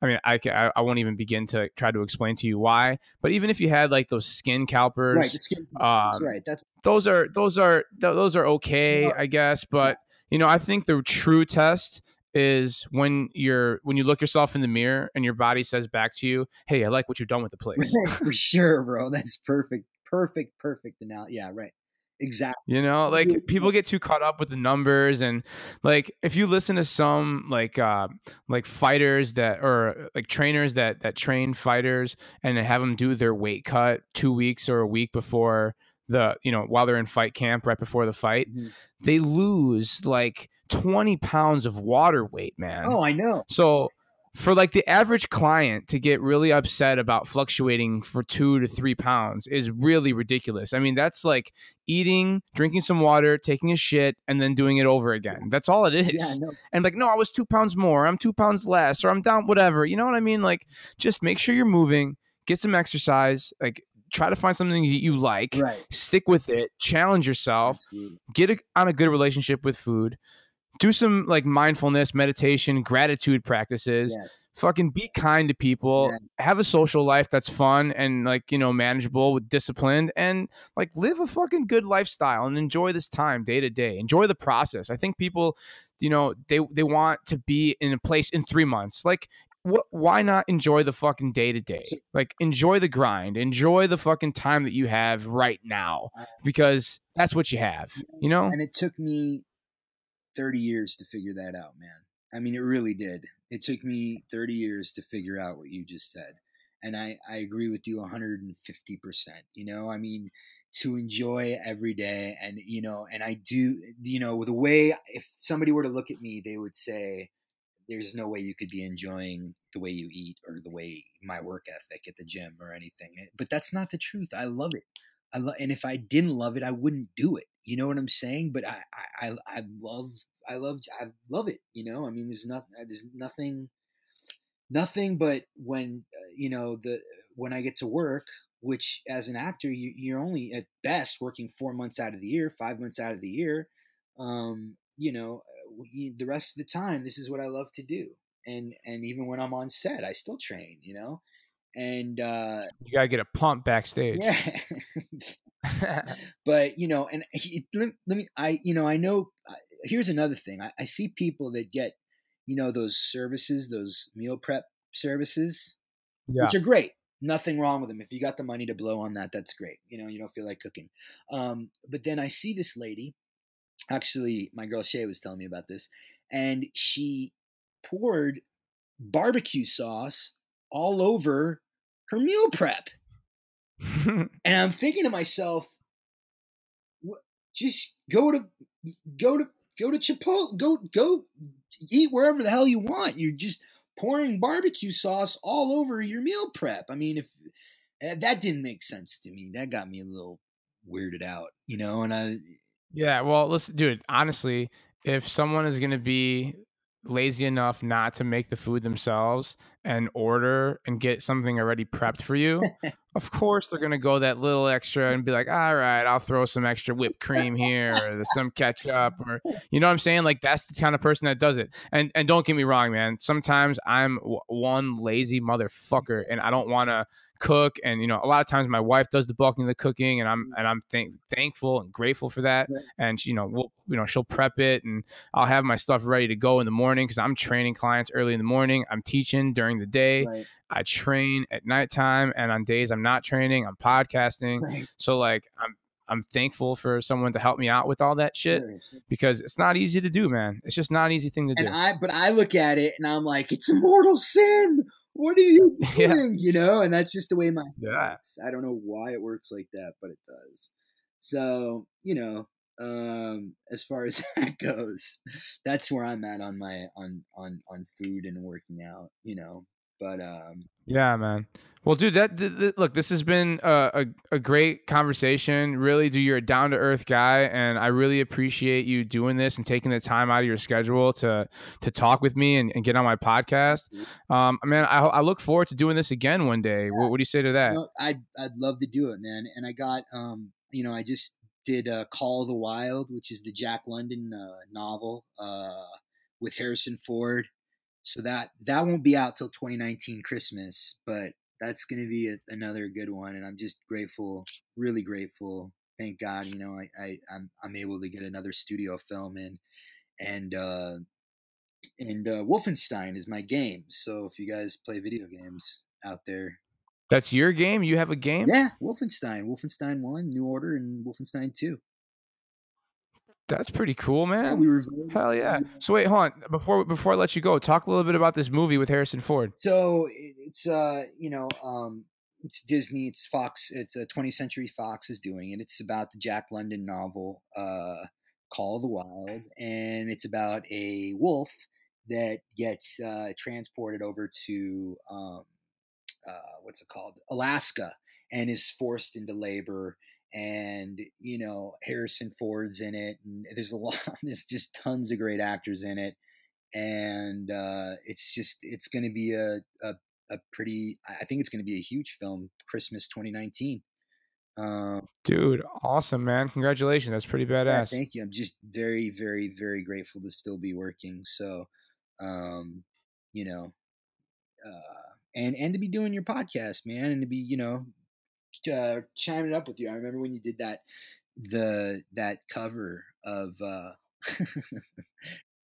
I mean, I, I I won't even begin to try to explain to you why. But even if you had like those skin calipers, Right, the skin. um, right. That's those are those are th- those are okay. I guess. But you know, I think the true test is when you're when you look yourself in the mirror and your body says back to you, "Hey, I like what you've done with the <laughs> place." for sure, bro. That's perfect, perfect, perfect. Now, yeah, right. Exactly. You know, like people get too caught up with the numbers and like if you listen to some like uh like fighters that or like trainers that that train fighters and have them do their weight cut 2 weeks or a week before the you know while they're in fight camp right before the fight Mhm. they lose like 20 pounds of water weight man Oh, I know. so for like the average client to get really upset about fluctuating for two to three pounds is really ridiculous. I mean, that's like eating, drinking some water, taking a shit, and then doing it over again. That's all it is. Yeah, know. And like, no, I was two pounds more, I'm two pounds less, or I'm down, whatever. You know what I mean? Like, just make sure you're moving, get some exercise, like, try to find something that you like, Right. stick with it, challenge yourself, get a, on a good relationship with food do some like mindfulness meditation gratitude practices Yes. fucking be kind to people Yeah. have a social life that's fun and like you know manageable with discipline and like live a fucking good lifestyle and enjoy this time day to day enjoy the process i think people you know they they want to be in a place in 3 months like what why not enjoy the fucking day to day? Like enjoy the grind, enjoy the fucking time that you have right now uh, because that's what you have, you know? And it took me 30 years to figure that out, man. I mean, it really did. It took me 30 years to figure out what you just said. And I, I agree with you 150%. You know, I mean, to enjoy every day. And, you know, and I do, you know, the way, if somebody were to look at me, they would say, there's no way you could be enjoying the way you eat or the way my work ethic at the gym or anything. Eh, but that's not the truth. I love it. I lo- and if I didn't love it, I wouldn't do it. You know what I'm saying? But I, I, I love, I love, I love it. You know, I mean, there's not, there's nothing, nothing. But when uh, you know the when I get to work, which as an actor, you, you're only at best working four months out of the year, five months out of the year. Um, you know, uh, the rest of the time, this is what I love to do. And and even when I'm on set, I still train. You know, and uh, you gotta get a pump backstage. Yeah. <laughs> <laughs> but you know, and he, let, let, me. I you know I know. Uh, here's another thing. I, I see people that get you know those services, those meal prep services, yeah. which are great. Nothing wrong with them. If you got the money to blow on that, that's great. You know, you don't feel like cooking. Um, but then I see this lady. Actually, my girl Shay was telling me about this, and she poured barbecue sauce all over her meal prep. <laughs> and I'm thinking to myself, just go to go to go to Chipotle, go go eat wherever the hell you want. You're just pouring barbecue sauce all over your meal prep. I mean, if eh, that didn't make sense to me, that got me a little weirded out, you know. And I, yeah, well, listen, dude. Honestly, if someone is going to be lazy enough not to make the food themselves and order and get something already prepped for you, <laughs> of course they're gonna go that little extra and be like, all right, I'll throw some extra whipped cream here or some ketchup or <laughs> you know what I'm saying? Like that's the kind of person that does it. And and don't get me wrong, man. Sometimes I'm w- one lazy motherfucker and I don't want to cook and you know a lot of times my wife does the bulking of the cooking and i'm mm. and i'm thank, thankful and grateful for that right. and she, you know we'll you know she'll prep it and i'll have my stuff ready to go in the morning because i'm training clients early in the morning i'm teaching during the day right. i train at nighttime and on days i'm not training i'm podcasting right. so like i'm I'm thankful for someone to help me out with all that shit because it's not easy to do, man. It's just not an easy thing to do. and do. I, but I look at it and I'm like, it's a mortal sin what are you <laughs> doing? Yeah. You know, and that's just the way my yeah. I don't know why it works like that, but it does. So, you know, um, as far as <laughs> that goes, that's where I'm at on my on on on food and working out, you know. But um, yeah, man. Well, dude, that, that, that look, this has been a, a, a great conversation. Really, dude, you're a down to earth guy, and I really appreciate you doing this and taking the time out of your schedule to to talk with me and, and get on my podcast. Um, man, I, I look forward to doing this again one day. What, what do you say to that? I'd I'd love to do it, man. And I got um, you know, I just did uh, Call of the Wild, which is the Jack London uh, novel uh, with Harrison Ford so that that won't be out till 2019 Christmas, but that's going to be a, another good one. And I'm just grateful, really grateful. Thank God, you know, I, I I'm I'm able to get another studio film in, and uh, and uh, Wolfenstein is my game. So if you guys play video games out there, that's your game. You have a game. Yeah, Wolfenstein, Wolfenstein One, New Order, and Wolfenstein Two. That's pretty cool, man. Yeah, we were Hell yeah. So wait, hold on. Before before I let you go, talk a little bit about this movie with Harrison Ford. So it's uh, you know, um, it's Disney, it's Fox, it's a 20th Century Fox is doing it. It's about the Jack London novel, uh, Call of the Wild, and it's about a wolf that gets uh, transported over to um, uh, what's it called, Alaska, and is forced into labor and you know Harrison Ford's in it, and there's a <laughs> lot. There's just tons of great actors in it, and uh, it's just it's going to be a, a, a pretty. I think it's going to be a huge film. Christmas 2019. Uh, Dude, awesome, man! Congratulations. That's pretty badass. Yeah, thank you. I'm just very, very, very grateful to still be working. So, um, you know, uh, and and to be doing your podcast, man, and to be you know uh, chiming up with you. I remember when you did that the that cover of uh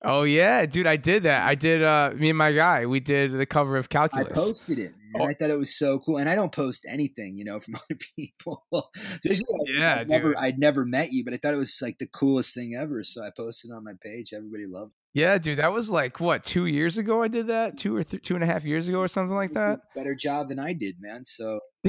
Oh yeah, dude, I did that. I did. uh Me and my guy, we did the cover of Calculus. I posted it, and Oh. I thought it was so cool. And I don't post anything, you know, from <laughs> other people. Especially, like, Yeah, I'd never, dude. I'd never met you, but I thought it was like the coolest thing ever. So I posted it on my page. Everybody loved. Yeah, dude, that was like what two years ago. I did that two or th- two and a half years ago or something like that. Better job than I did, man. So <laughs>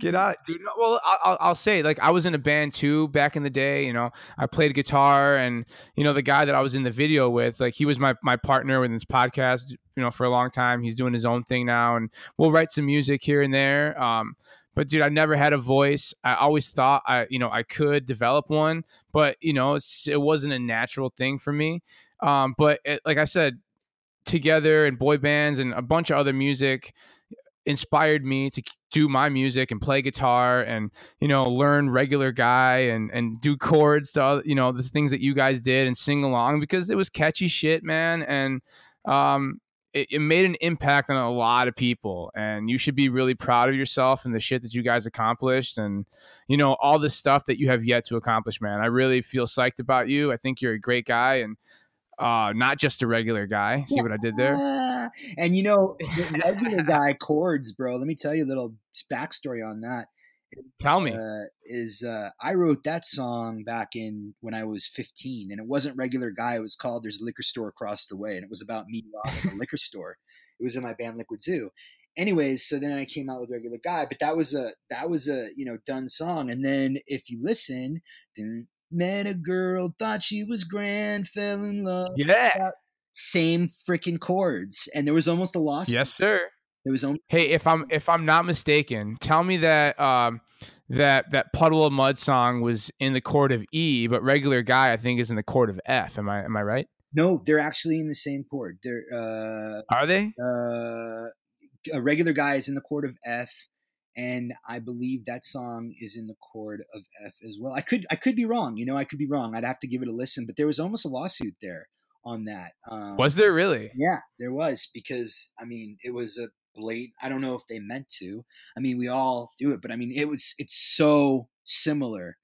Get out, dude. Well, I'll, I'll- I'll say, like, I was in a band too back in the day. You know, I played guitar, and you know, the guy that I was in the video with, like, he was my my partner with this podcast. You know, for a long time, he's doing his own thing now, and we'll write some music here and there. Um, but dude, I never had a voice. I always thought I, you know, I could develop one, but you know, it wasn't a natural thing for me. Um, but it, like I said, 2gether and boy bands and a bunch of other music inspired me to do my music and play guitar and you know learn regular guy and and do chords to you know the things that you guys did and sing along because it was catchy shit man and um it, it made an impact on a lot of people and you should be really proud of yourself and the shit that you guys accomplished and you know all the stuff that you have yet to accomplish man. I really feel psyched about you. I think you're a great guy and uh not just a regular guy. See what i did there? And you know, the regular guy <laughs> chords, bro. Let me tell you a little backstory on that. Tell me uh, is uh, I wrote that song back in when I was 15, and it wasn't regular guy. It was called "There's a Liquor Store Across the Way," and it was about me robbing a liquor store. It was in my band Liquid Zoo. Anyways, so then I came out with regular guy, but that was a that was a you know done song. And then if you listen, then met a girl, thought she was grand, fell in love. yeah Same freaking chords, and there was almost a loss. yes sir there was almost Hey, if I'm if I'm not mistaken, tell me that um that that Puddle of Mudd song was in the chord of E, but regular guy I think is in the chord of F. Am I am I right? no. They're actually in the same chord. They're uh, Are they? uh, a regular guy is in the chord of F, and I believe that song is in the chord of F as well. I could I could be wrong. You know, I could be wrong. I'd have to give it a listen. But there was almost a lawsuit there on that. Um, Was there really? Yeah, there was because I mean it was a blatant. I don't know if they meant to. I mean, we all do it, but I mean it was it's so similar.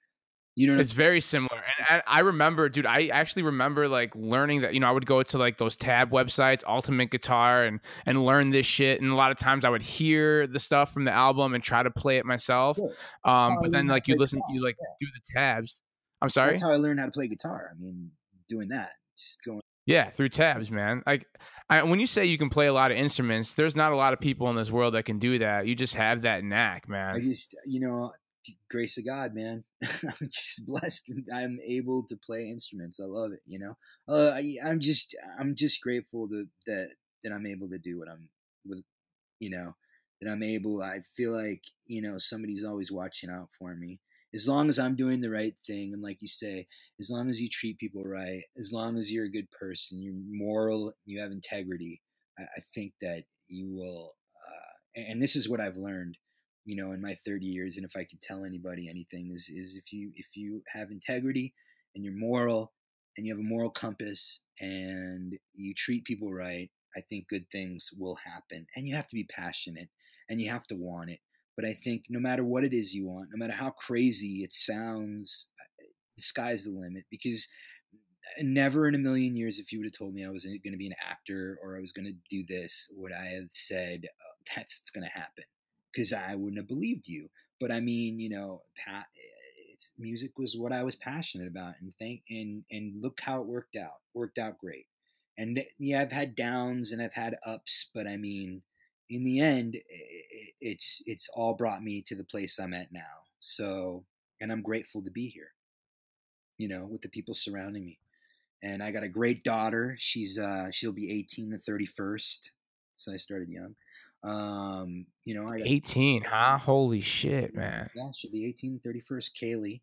You know, It's very similar, and, and I remember, dude. I actually remember like learning that. You know, I would go to like those tab websites, Ultimate Guitar, and and learn this shit. And a lot of times, I would hear the stuff from the album and try to play it myself. Sure. Um, but then like you listen, guitar, you like yeah. do the tabs. I'm sorry. that's how I learned how to play guitar. I mean, doing that, just going. Yeah, through tabs, man. Like I, when you say you can play a lot of instruments, there's not a lot of people in this world that can do that. You just have that knack, man. I just, you know, grace of God, man. <laughs> I'm just blessed. I'm able to play instruments. I love it. You know, uh, I, I'm just, I'm just grateful that that that I'm able to do what I'm with. You know, that I'm able. I feel like you know somebody's always watching out for me. As long as I'm doing the right thing, and like you say, as long as you treat people right, as long as you're a good person, you're moral, you have integrity, I, I think that you will. Uh, and, and this is what I've learned you know in my 30 years and if i could tell anybody anything is is if you if you have integrity and you're moral and you have a moral compass and you treat people right i think good things will happen and you have to be passionate and you have to want it but i think no matter what it is you want no matter how crazy it sounds uh, the sky's the limit because never in a million years if you would have told me i was going to be an actor or i was going to do this would i have said oh, <laughs> that's going to happen because I wouldn't have believed you. But I mean, you know, pa- it's music was what I was passionate about, and thank and and look how it worked out. Worked out great. And yeah, I've had downs and I've had ups, but I mean, in the end, it's it's all brought me to the place I'm at now. So, and I'm grateful to be here. You know, with the people surrounding me. And I got a great daughter. She's uh she'll be 18 the 31st. So I started young. Um, you know, I got 18, huh? Holy shit, man. yeah, she'll be 18, 31st, Kaylee.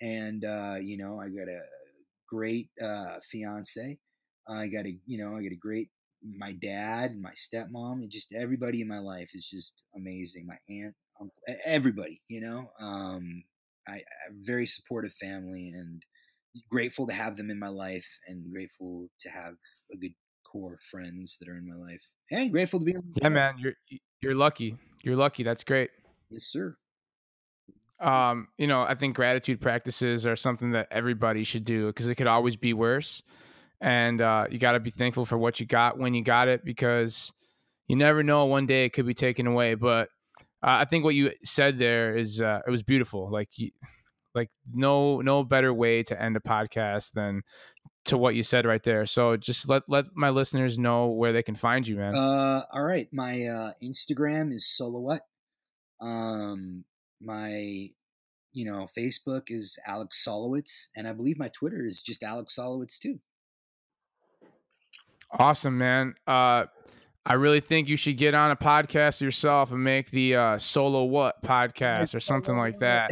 And, uh, you know, I got a great uh, fiance. I got a, you know, I got a great, my dad and my stepmom and just everybody in my life is just amazing. My aunt, uncle, everybody, you know, um, I, I very supportive family and grateful to have them in my life and grateful to have a good core friends that are in my life and grateful to be. Yeah, man. You're you're lucky. You're lucky. That's great. Yes, sir. Um, you know, I think gratitude practices are something that everybody should do because it could always be worse. And uh, you got to be thankful for what you got when you got it because you never know. One day it could be taken away. But uh, I think what you said there is uh, it was beautiful. Like you, like no no better way to end a podcast than to what you said right there. So just let let my listeners know where they can find you, man. Uh, all right. My uh, Instagram is Solowatt. Um, my you know Facebook is Alex Solowitz, and I believe my Twitter is just Alex Solowitz too. Awesome, man. Uh, I really think you should get on a podcast yourself and make the uh, solo what podcast or something like that.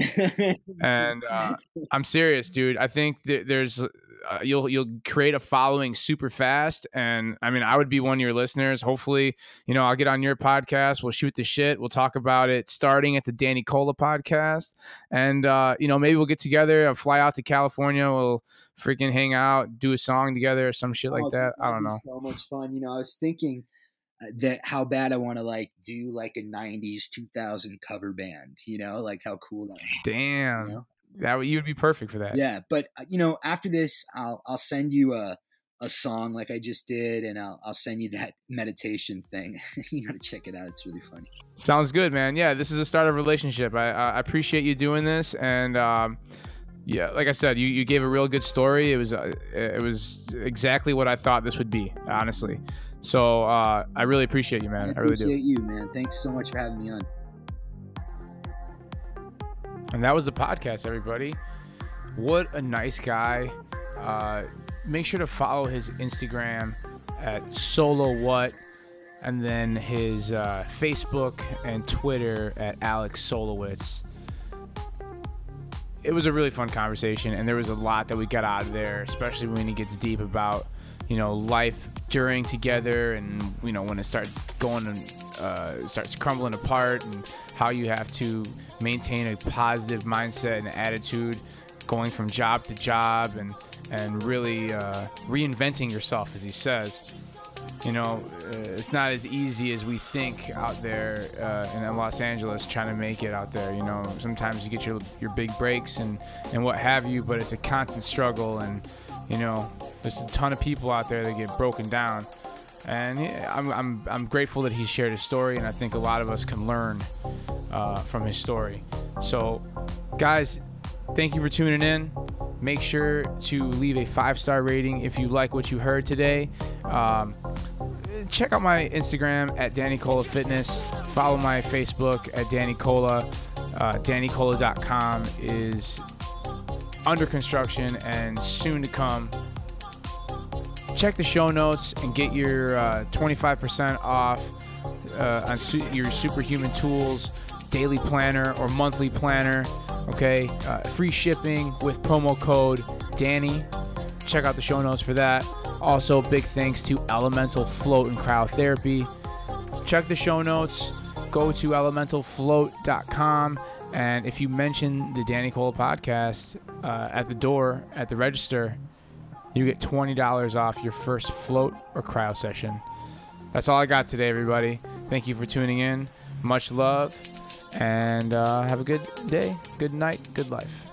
and uh, <laughs> I'm serious, dude. I think that there's uh, you'll you'll create a following super fast. And i mean i would be one of your listeners. Hopefully you know i'll get on your podcast. We'll shoot the shit. We'll talk about it starting at the danny cola podcast. And uh, you know maybe we'll get together. I'll fly out to california. We'll freaking hang out do a song together or some shit like oh, that i don't know so much fun you know i was thinking uh, that how bad I want to like do like a 90s 2000 cover band, you know, like how cool that. Damn. You know? that you would be perfect for that. Yeah, but uh, you know, after this, I'll I'll send you a a song like I just did, and I'll I'll send you that meditation thing. <laughs> you gotta check it out; it's really funny. Sounds good, man. Yeah, this is a start of a relationship. I I appreciate you doing this, and um, yeah, like I said, you, you gave a real good story. It was uh, it was exactly what I thought this would be, honestly. So uh, I really appreciate you, man. I, I really do. you, man. Thanks so much for having me on. And that was the podcast, everybody. What a nice guy. Uh, make sure to follow his Instagram at solo what and then his uh, Facebook and Twitter at Alex Solowitz. It was a really fun conversation, and there was a lot that we got out of there, especially when he gets deep about you know life during 2gether, and you know when it starts going and uh, starts crumbling apart, and how you have to maintain a positive mindset and attitude going from job to job and and really uh, reinventing yourself as he says. You know it's not as easy as we think out there uh, in Los Angeles trying to make it out there you know sometimes you get your your big breaks and and what have you but it's a constant struggle and you know there's a ton of people out there that get broken down and I'm, I'm, I'm grateful that he shared his story, and I think a lot of us can learn uh, from his story. So, guys, thank you for tuning in. Make sure to leave a five star rating if you like what you heard today. Um, check out my Instagram at Danny Cola Fitness. Follow my Facebook at Danny Cola. Uh, DannyCola.com is under construction and soon to come check the show notes and get your uh, 25% off uh, on su- your superhuman tools daily planner or monthly planner okay uh, free shipping with promo code danny check out the show notes for that also big thanks to elemental float and cryotherapy check the show notes go to elementalfloat.com and if you mention the danny Cole podcast uh, at the door at the register you get $20 off your first float or cryo session. That's all I got today, everybody. Thank you for tuning in. Much love, and uh, have a good day, good night, good life.